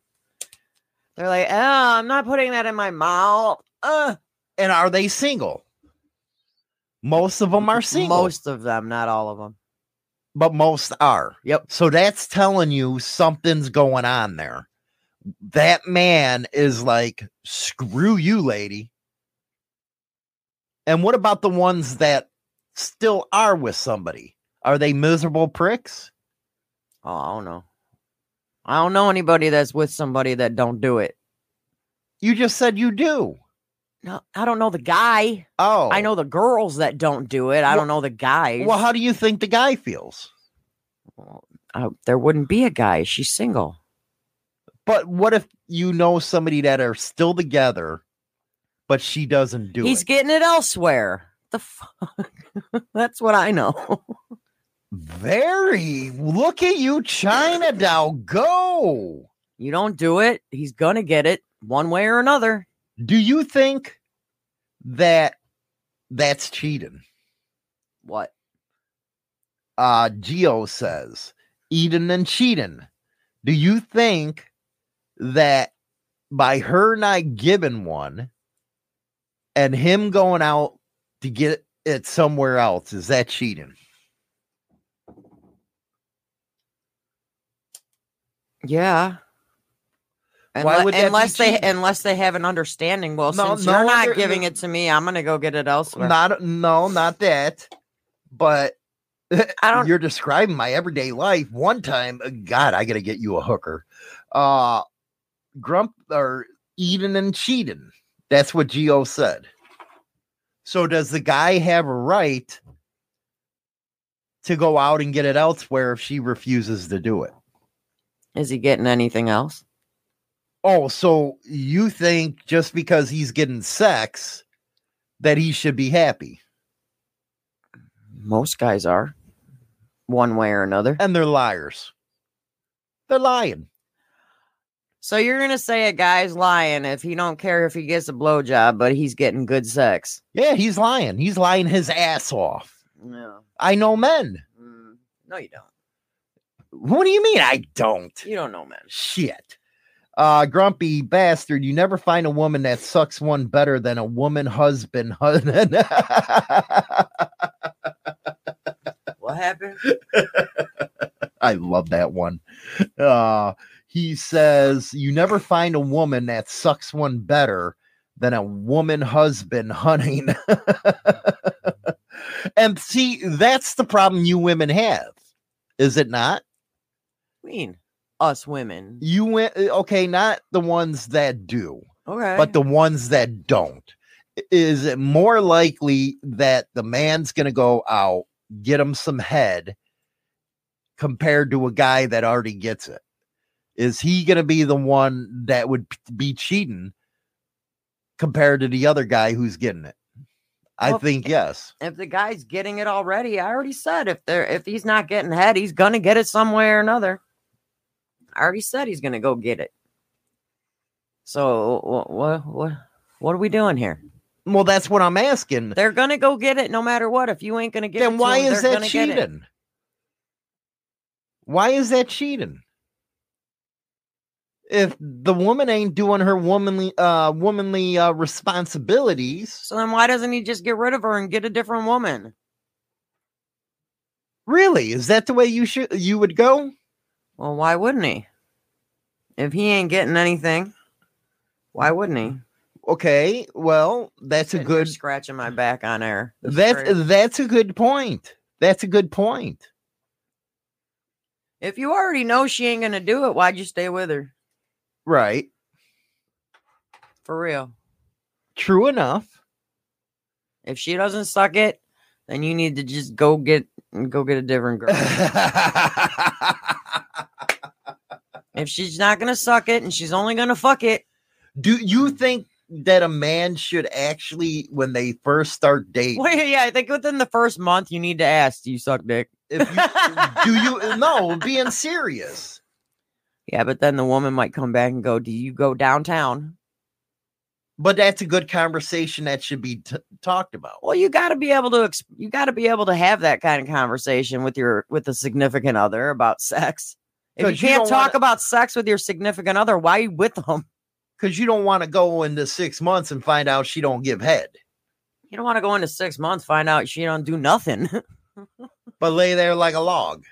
They're like, "Oh, I'm not putting that in my mouth." Uh, And are they single? Most of them are single. Most of them, not all of them. but most are. Yep. So that's telling you something's going on there. That man is like, screw you, lady. And what about the ones that still are with somebody? Are they miserable pricks? Oh, I don't know. I don't know anybody that's with somebody that don't do it. You just said you do. No, I don't know the guy. Oh, I know the girls that don't do it. I Well- don't know the guys. Well, how do you think the guy feels? Well, uh, there wouldn't be a guy. She's single. But what if you know somebody that are still together, but she doesn't do He's it? He's getting it elsewhere. The fuck? <laughs> That's what I know. <laughs> Very. Look at you, China Doll. Go. You don't do it, he's gonna get it one way or another. Do you think that that's cheating? What? Uh Geo says Eden and cheating. Do you think that by her not giving one and him going out to get it somewhere else, is that cheating? Yeah. Why would unless they cheating? unless they have an understanding. Well, No, since no, you're not there- giving it to me, I'm gonna go get it elsewhere. Not no, not that. But I don't. you're describing my everyday life. One time, uh, God, I gotta get you a hooker. Uh grump or eating and cheating. That's what Geo said. So does the guy have a right to go out and get it elsewhere if she refuses to do it? Is he getting anything else? Oh, so you think just because he's getting sex that he should be happy? Most guys are, one way or another. And they're liars. They're lying. So you're gonna say a guy's lying if he don't care if he gets a blowjob, but he's getting good sex. Yeah, he's lying. He's lying his ass off. No, I know men. Mm, no, you don't. What do you mean I don't? You don't know, man. Shit. Uh grumpy bastard, you never find a woman that sucks one better than a woman husband. husband. <laughs> What happened? I love that one. Uh he says you never find a woman that sucks one better than a woman husband hunting. <laughs> and see, that's the problem you women have. Is it not? I mean, us women. You went eh, okay, not the ones that do, Okay. but the ones that don't. Is it more likely that the man's going to go out, get him some head compared to a guy that already gets it? Is he going to be the one that would be cheating compared to the other guy who's getting it? I Well, think yes. if the guy's getting it already, I already said if they're if he's not getting head, he's gonna get it some way or another. I already said he's gonna go get it. So what what what what are we doing here? Well, that's what I'm asking. They're gonna go get it no matter what. If you ain't gonna get it, Then why them, is that gonna get it. cheating? Why is that cheating? If the woman ain't doing her womanly uh womanly uh responsibilities, So then why doesn't he just get rid of her and get a different woman? really, is that the way you should you would go? Well, why wouldn't he? If he ain't getting anything, why wouldn't he? Okay, well, that's a good scratching my back on air. This that's that's a good point. That's a good point. if you already know she ain't gonna do it, why'd you stay with her? Right. For real. True enough. If she doesn't suck it, then you need to just go get go get a different girl. <laughs> if she's not gonna suck it and she's only gonna fuck it, Do you think that a man should actually, when they first start dating, well, yeah, I think within the first month you need to ask, do you suck dick? if you, do you no being serious? Yeah, but then the woman might come back and go, Do you go downtown? But that's a good conversation that should be t- talked about. Well, you got to be able to you got to be able to have that kind of conversation with your with a significant other about <laughs> sex. If you can't don't talk wanna- about sex with your significant other, why are you with them? Because you don't want to go into six months and find out she don't give head, You don't want to go into six months, find out she don't do nothing. <laughs> but lay there like a log.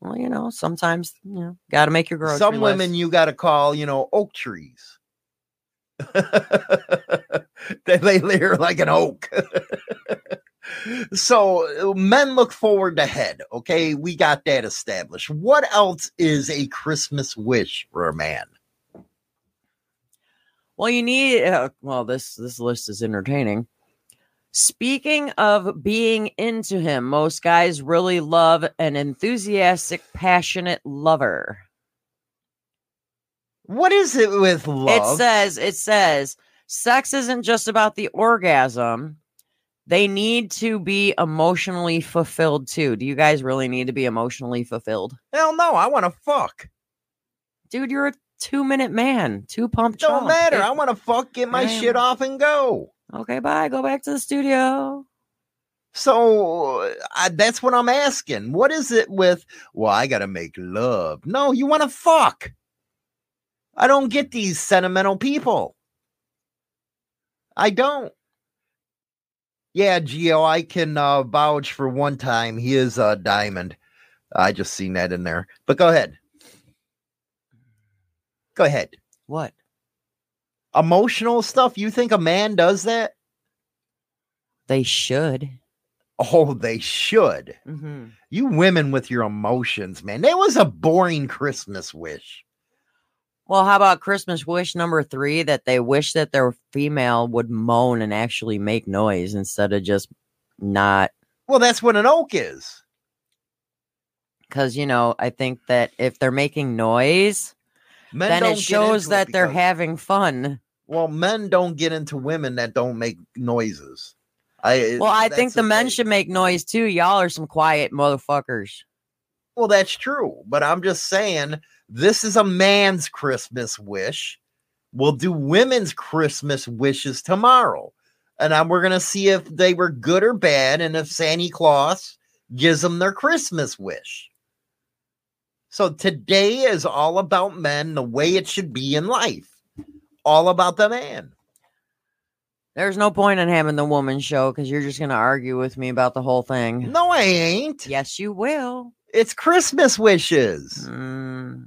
well, you know, sometimes you know, got to make your grocery Some women list. you got to call, you know, oak trees. <laughs> they lay there like an oak. <laughs> so men look forward to head. Okay, we got that established. What else is a Christmas wish for a man? Well, you need. Uh, well, this this list is entertaining. Speaking of being into him, most guys really love an enthusiastic, passionate lover. What is it with love? It says, it says, sex isn't just about the orgasm. They need to be emotionally fulfilled too. Do you guys really need to be emotionally fulfilled? Hell no, I want to fuck. Dude, you're a two minute man, two pump Don't chump. matter. I want to fuck, get my shit off, and go. okay, bye. Go back to the studio. So I, that's what I'm asking. What is it with? Well, I gotta make love. No, you want to fuck. I don't get these sentimental people. I don't. Yeah, Geo, I can uh, vouch for one time. He is a diamond. I just seen that in there. But go ahead. Go ahead. What? Emotional stuff. You think a man does that? They should. Oh, they should. Mm-hmm. You women with your emotions, man. That was a boring Christmas wish. Well, how about Christmas wish number three that they wish that their female would moan and actually make noise instead of just not? Well, that's what an oak is. Because, you know, I think that if they're making noise, Men then it shows into it that they're having fun. Well, men don't get into women that don't make noises. I Well, I think the men should make noise too. Y'all are some quiet motherfuckers. Well, that's true, but I'm just saying this is a man's Christmas wish. We'll do women's Christmas wishes tomorrow, and then we're gonna see if they were good or bad, and if Santa Claus gives them their Christmas wish. So today is all about men, the way it should be in life, all about the man. There's no point in having the woman show because you're just going to argue with me about the whole thing. No, I ain't. Yes, you will. It's Christmas wishes. Mm,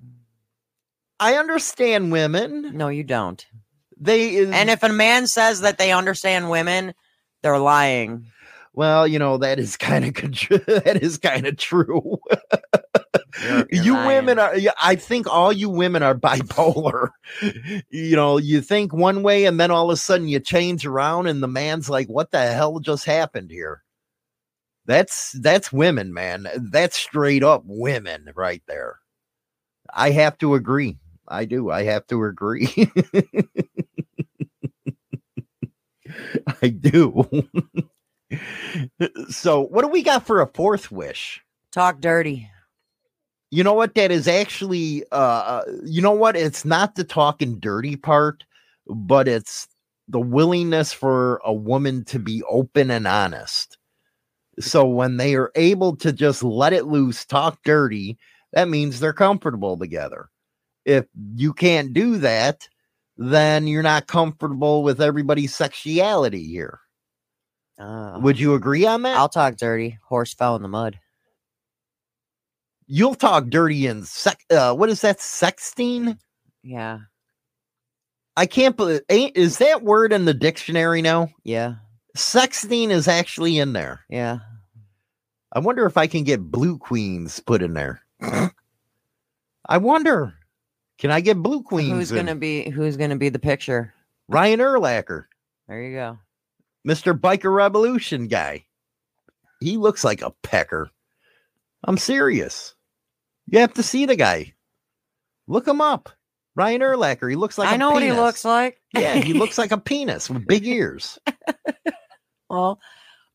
I understand women. no, you don't. They And if a man says that they understand women, they're lying. Well, you know that is kind <laughs> of that is kind of true. <laughs> You're- you're you lying. women are. I think all you women are bipolar. <laughs> you know, you think one way, and then all of a sudden you change around, and the man's like, "What the hell just happened here?" That's that's women, man. That's straight up women right there. I have to agree. I do. I have to agree. <laughs> I do. <laughs> so, what do we got for a fourth wish? Talk dirty. You know what? That is actually, uh, uh, you know what? It's not the talking dirty part, but it's the willingness for a woman to be open and honest. So when they are able to just let it loose, talk dirty, that means they're comfortable together. If you can't do that, then you're not comfortable with everybody's sexuality here. Uh, Would you agree on that? I'll talk dirty. Horse fell in the mud. You'll talk dirty and sec. Uh, what is that? Sexting? Yeah. I can't believe. Is that word in the dictionary now? Yeah. Sexting is actually in there. Yeah. I wonder if I can get Blue Queens put in there. I wonder. Can I get Blue Queens? Who's in? gonna be who's gonna be the picture? Ryan Erlacher, There you go. Mr. Biker Revolution guy. He looks like a pecker. I'm serious. You have to see the guy. Look him up. Ryan Erlacher. He looks like I know what he looks like. Yeah, he looks <laughs> like a penis with big ears. <laughs> well,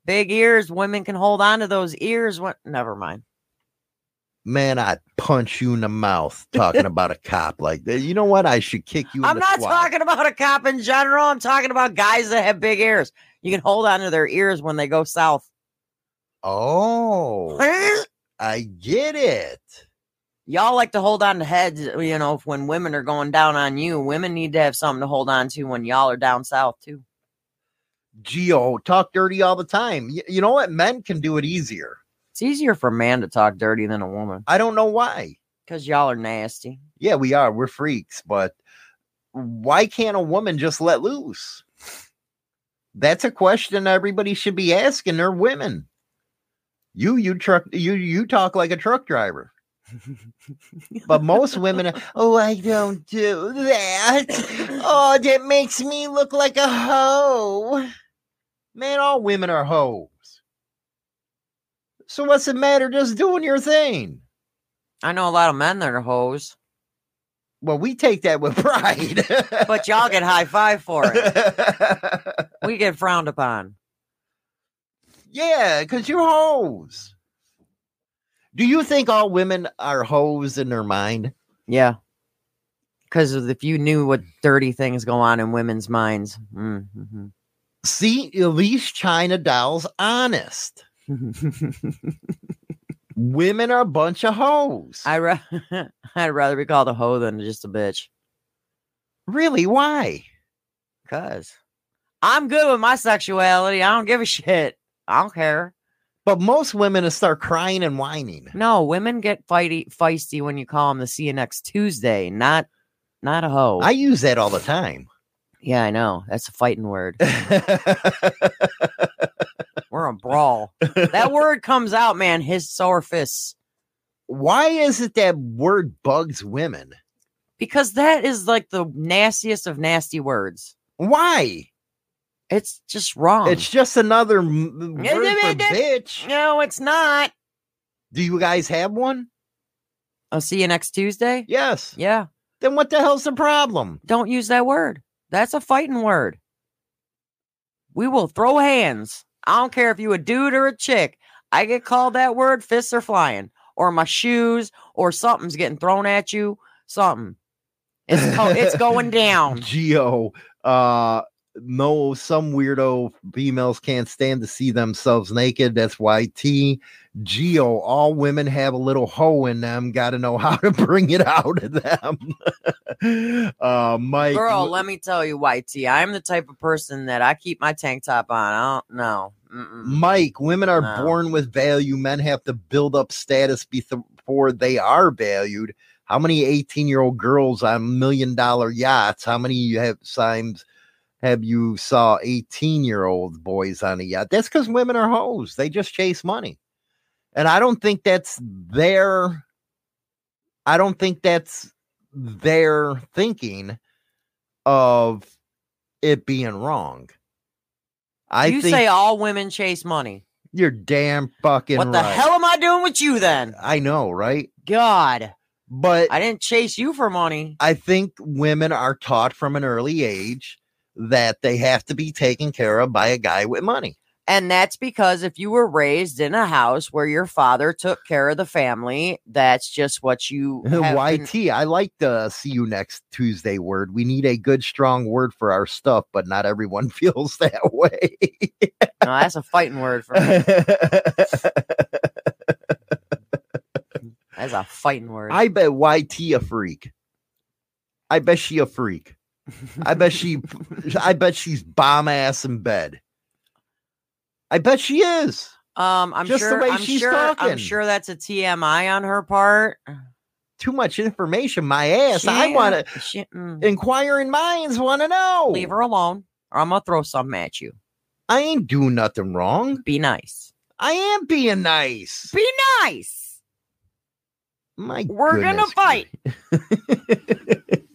big ears. Women can hold on to those ears. What? Never mind. Man, I'd punch you in the mouth talking <laughs> about a cop like that. You know what? I should kick you. In I'm not talking about a cop in general. I'm talking about guys that have big ears. You can hold on to their ears when they go south. Oh, <laughs> I get it. Y'all like to hold on to heads, you know, when women are going down on you. Women need to have something to hold on to when y'all are down south too. Geo talk dirty all the time. Y- you know what? Men can do it easier. It's easier for a man to talk dirty than a woman I don't know why. because y'all are nasty. Yeah, we are. We're freaks, but why can't a woman just let loose? That's a question everybody should be asking their women. You you truck you you talk like a truck driver. <laughs> But most women, are, oh, I don't do that. Oh, that makes me look like a hoe. Man, all women are hoes. So what's the matter just doing your thing? I know a lot of men that are hoes, Well, we take that with <laughs> pride. but y'all get high five for it. <laughs> We get frowned upon. yeah, because you're hoes. Do you think all women are hoes in their mind? Yeah. Because if you knew what dirty things go on in women's minds. Mm-hmm. See, at least China Doll's honest. Women are a bunch of hoes. I ra- <laughs> I'd rather be called a hoe than just a bitch. really? Why? Cause I'm good with my sexuality. I don't give a shit. I don't care. But most women start crying and whining. No, women get fighty, feisty when you call them the see you next Tuesday, not not a hoe. I use that all the time. Yeah, I know. That's a fighting word. <laughs> We're a brawl. that word comes out, man. His sore fists. Why is it that word bugs women? Because that is like the nastiest of nasty words. Why? It's just wrong. It's just another m- word for bitch. no, it's not. Do you guys have one? I'll see you next Tuesday. Yes. Yeah. Then what the hell's the problem? Don't use that word. That's a fighting word. We will throw hands. I don't care if you a dude or a chick. I get called that word, fists are flying, or my shoes, or something's getting thrown at you. Something. It's co- it's <laughs> going down. Geo, uh, no, some weirdo females can't stand to see themselves naked. That's YT. Geo, all women have a little hoe in them. Got to know how to <laughs> bring it out of them. <laughs> uh, Mike, Girl, let me tell you, YT, I'm the type of person that I keep my tank top on. I don't know. Mm-mm. Mike, women are No. born with value. Men have to build up status before they are valued. How many 18 year old girls on million dollar yachts? How many you have times have you saw 18 year old boys on a yacht? That's because women are hoes. They just chase money. And I don't think that's their, I don't think that's their thinking of it being wrong. I you say all women chase money. you're damn fucking What the right. hell am I doing with you then? I know, right? God, But I didn't chase you for money. I think women are taught from an early age that they have to be taken care of by a guy with money. And that's because if you were raised in a house where your father took care of the family, that's just what you <laughs> have been- YT, I like the uh, see you next Tuesday word. We need a good, strong word for our stuff, but not everyone <laughs> feels that way. No, that's a fighting word for me. <laughs> That's a fighting word. I bet YT a freak. I bet she a freak. I bet she I bet she's bomb ass in bed. I bet she is. um, I'm just the sure. way I'm she's sure. I'm sure that's a TMI on her part. Too much information, my ass. I want to mm, inquiring minds want to know. leave her alone, or I'm gonna throw something at you. I ain't doing nothing wrong. Be nice. I am being nice. Be nice. My We're gonna fight. <laughs>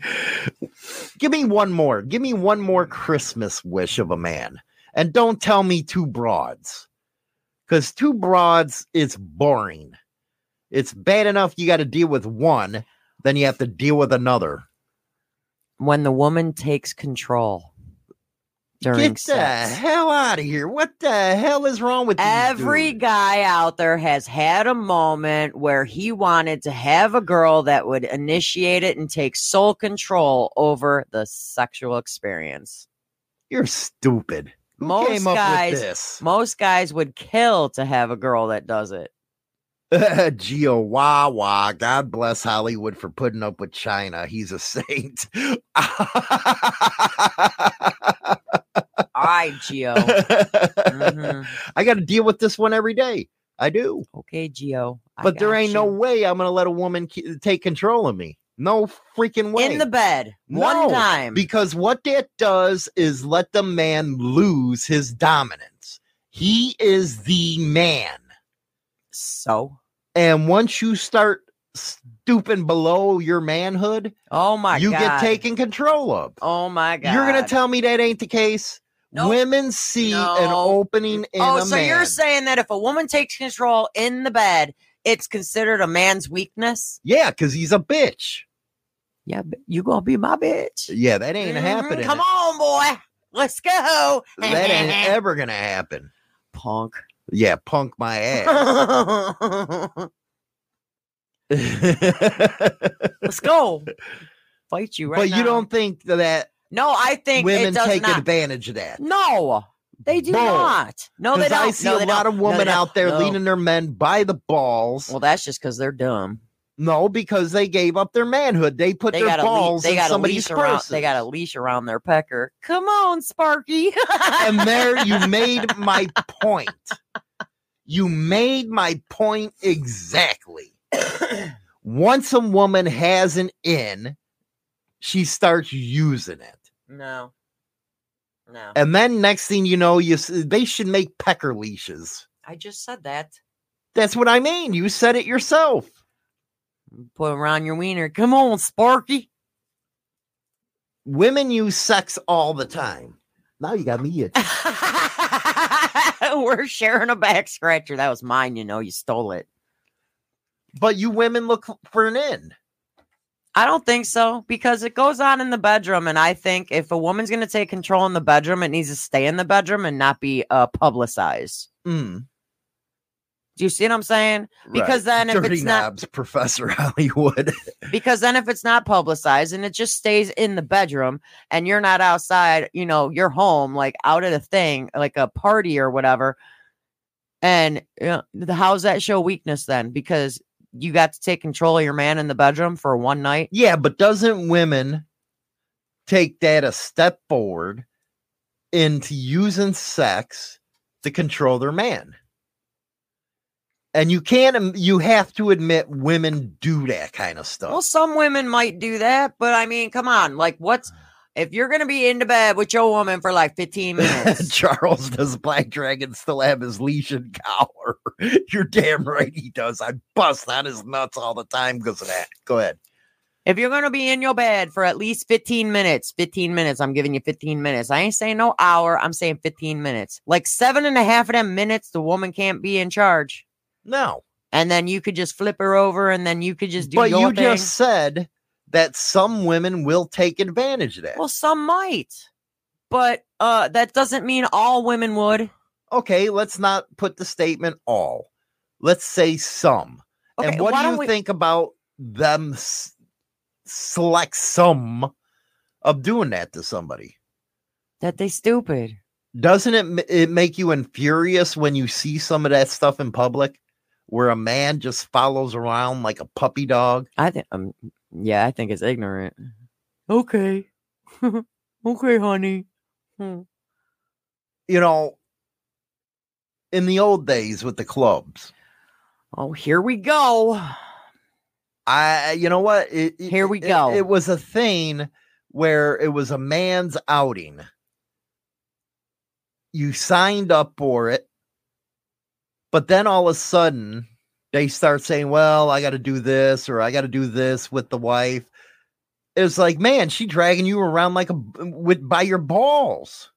Give me one more. Give me one more Christmas wish of a man. And don't tell me two broads. Because two broads is boring. It's bad enough you got to deal with one, then you have to deal with another. When the woman takes control during Get the hell out of here. What the hell is wrong with Every dudes? guy out there has had a moment where he wanted to have a girl that would initiate it and take sole control over the sexual experience. You're stupid. Who Most guys-? Most guys would kill to have a girl that does it. <laughs> Geo Wawa, God bless Hollywood for putting up with China. He's a saint. <laughs> Right, Geo. Mhm. I got to deal with this one every day. I do. Okay, Geo. I But there ain't no way I'm going to let a woman ke- take control of me. No freaking way. in the bed one No, time. Because what that does is let the man lose his dominance. He is the man. so, And once you start stooping below your manhood, oh my you god, get taken control of. Oh my god, You're going to tell me that ain't the case? Nope. Women see an opening in oh, a so man. you're saying that if a woman takes control in the bed, it's considered a man's weakness? yeah, because he's a bitch. Yeah, b- you gonna be my bitch. Yeah, that ain't Mhm. happening. Come on, boy. Let's go. That ain't <laughs> ever gonna happen. punk. Yeah, punk my ass. <laughs> Let's go. <laughs> Fight you right but you don't think that No, I think women it does take not. advantage of that? No, they do Bull. not. No, they don't. I see No, a lot don't. of women don't. out there No. leading their men by the balls. Well, that's just because they're dumb. no, because they gave up their manhood. They put They their balls leash. They in somebody's around. They got a leash around their pecker. Come on, Sparky. <laughs> and there you made my point. You made my point exactly. <coughs> Once a woman has an in, she starts using it. No, no. And then next thing you know, you they should make pecker leashes. I just said that. That's what I mean. You said it yourself. Put around your wiener. Come on, Sparky. Women use sex all the time. Now you got me. <laughs> We're sharing a back scratcher. That was mine. You know, you stole it. But you women look for an in. I don't think so because it goes on in the bedroom, and I think if a woman's going to take control in the bedroom, it needs to stay in the bedroom and not be uh, publicized. Mm, Do you see what I'm saying? Because right. then if Dirty it's not- <laughs> Professor Hollywood. Because then if it's not publicized and it just stays in the bedroom and you're not outside, you know, you're home, like out at a thing, like a party or whatever. And you know, how's that show weakness then? Because you got to take control of your man in the bedroom for one night. Yeah, but doesn't women take that a step forward into using sex to control their man? And you can't, you have to admit women do that kind of stuff. Well, some women might do that, but I mean, come on, like what's ah. If you're gonna be into bed with your woman for like 15 minutes? <laughs> Charles, does Black Dragon still have his leash and collar? <laughs> You're damn right he does. I bust on his nuts all the time because of that. Go ahead. If you're gonna be in your bed for at least 15 minutes, 15 minutes, I'm giving you 15 minutes. I ain't saying no hour, I'm saying 15 minutes. Like seven and a half of them minutes, the woman can't be in charge. No. And then you could just flip her over and then you could just do But you thing. just said that some women will take advantage of that. Well, some might. But uh that doesn't mean all women would. okay, let's not put the statement all. Let's say some. Okay, and what do you we think about them s- select some of doing that to somebody? that they stupid? Doesn't it, it make you infurious when you see some of that stuff in public where a man just follows around like a puppy dog? I think um yeah, I think it's ignorant. Okay. <laughs> okay, honey. Hmm. You know, in the old days with the clubs, Oh, here we go. I, you know what? It, it- Here we it- go. It, was a thing where it was a man's outing. You signed up for it, but then all of a sudden they start saying, "Well, I got to do this or I got to do this with the wife." It's like, man, she dragging you around like a with by your balls.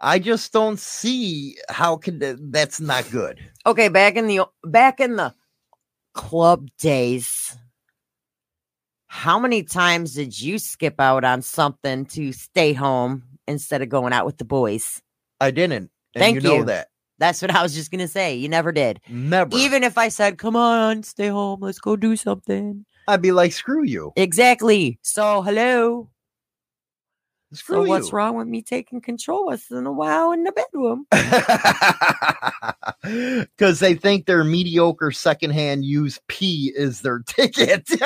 I just don't see how can that's not good. Okay, back in the back in the club days. How many times did you skip out on something to stay home instead of going out with the boys? I didn't. And Thank you know you. that. That's what I was just gonna say. You never did. Never. Even if I said, "Come on, stay home, let's go do something." I'd be like, screw you. Exactly. So, hello. Screw so, what's wrong with me taking control once in a while in the bedroom? <laughs> Because they think their mediocre secondhand used pee is their <laughs> ticket. <laughs>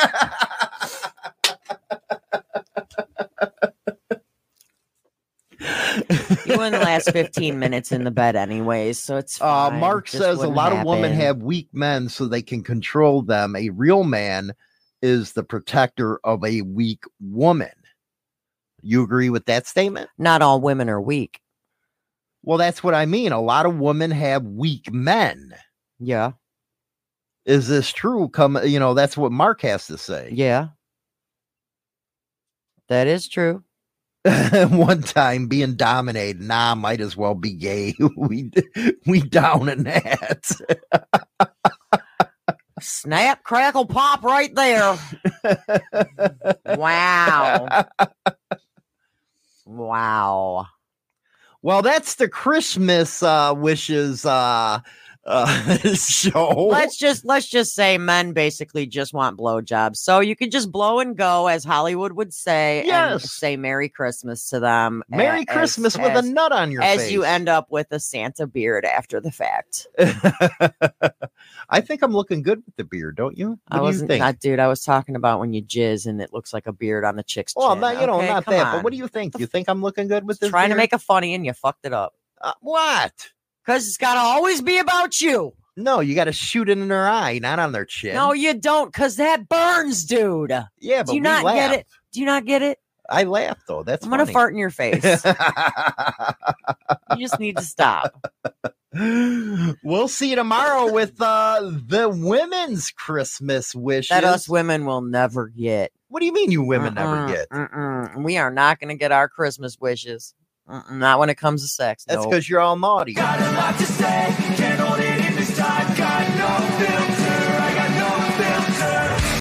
You wouldn't last 15 minutes in the bed, anyways. So it's Uh. Mark says a lot of women have weak men so they can control them. A real man is the protector of a weak woman. You agree with that statement? Not all women are weak. Well, that's what I mean. A lot of women have weak men. Yeah. Is this true? Come, you know, that's what Mark has to say. Yeah. That is true. <laughs> one time being dominated. Nah, might as well be gay. <laughs> we we down in that. Snap, crackle, pop right there. wow. Wow. Well, that's the Christmas uh wishes uh uh <laughs> show. Let's just let's just say men basically just want blowjobs. So you can just blow and go, as Hollywood would say, and Yes. say Merry Christmas to them. Merry as- Christmas with as, a nut on your as face. you end up with a Santa beard after the fact. <laughs> I think I'm looking good with the beard, don't you? What I do you wasn't think? not dude, I was talking about when you jizz and it looks like a beard on the chick's well, chin. not, you know, okay? not that. on. But what do you think? You think I'm looking good with this? trying to make a funny and you fucked it up. uh, what? Because it's gotta always be about you. No, you got to shoot it in their eye, not on their chin. No, you don't, because that burns, dude. yeah, but Do you not get it? Do you not get it? I laugh though. That's I'm gonna fart in your face. <laughs> you just need to stop. we'll see you tomorrow with uh the women's Christmas wishes. That us women will never get. what do you mean you women never Mm-mm, get? mm-mm. We are not going to get our Christmas wishes. Mm-mm, not when it comes to sex. That's nope. because you're all naughty. Got a lot to say,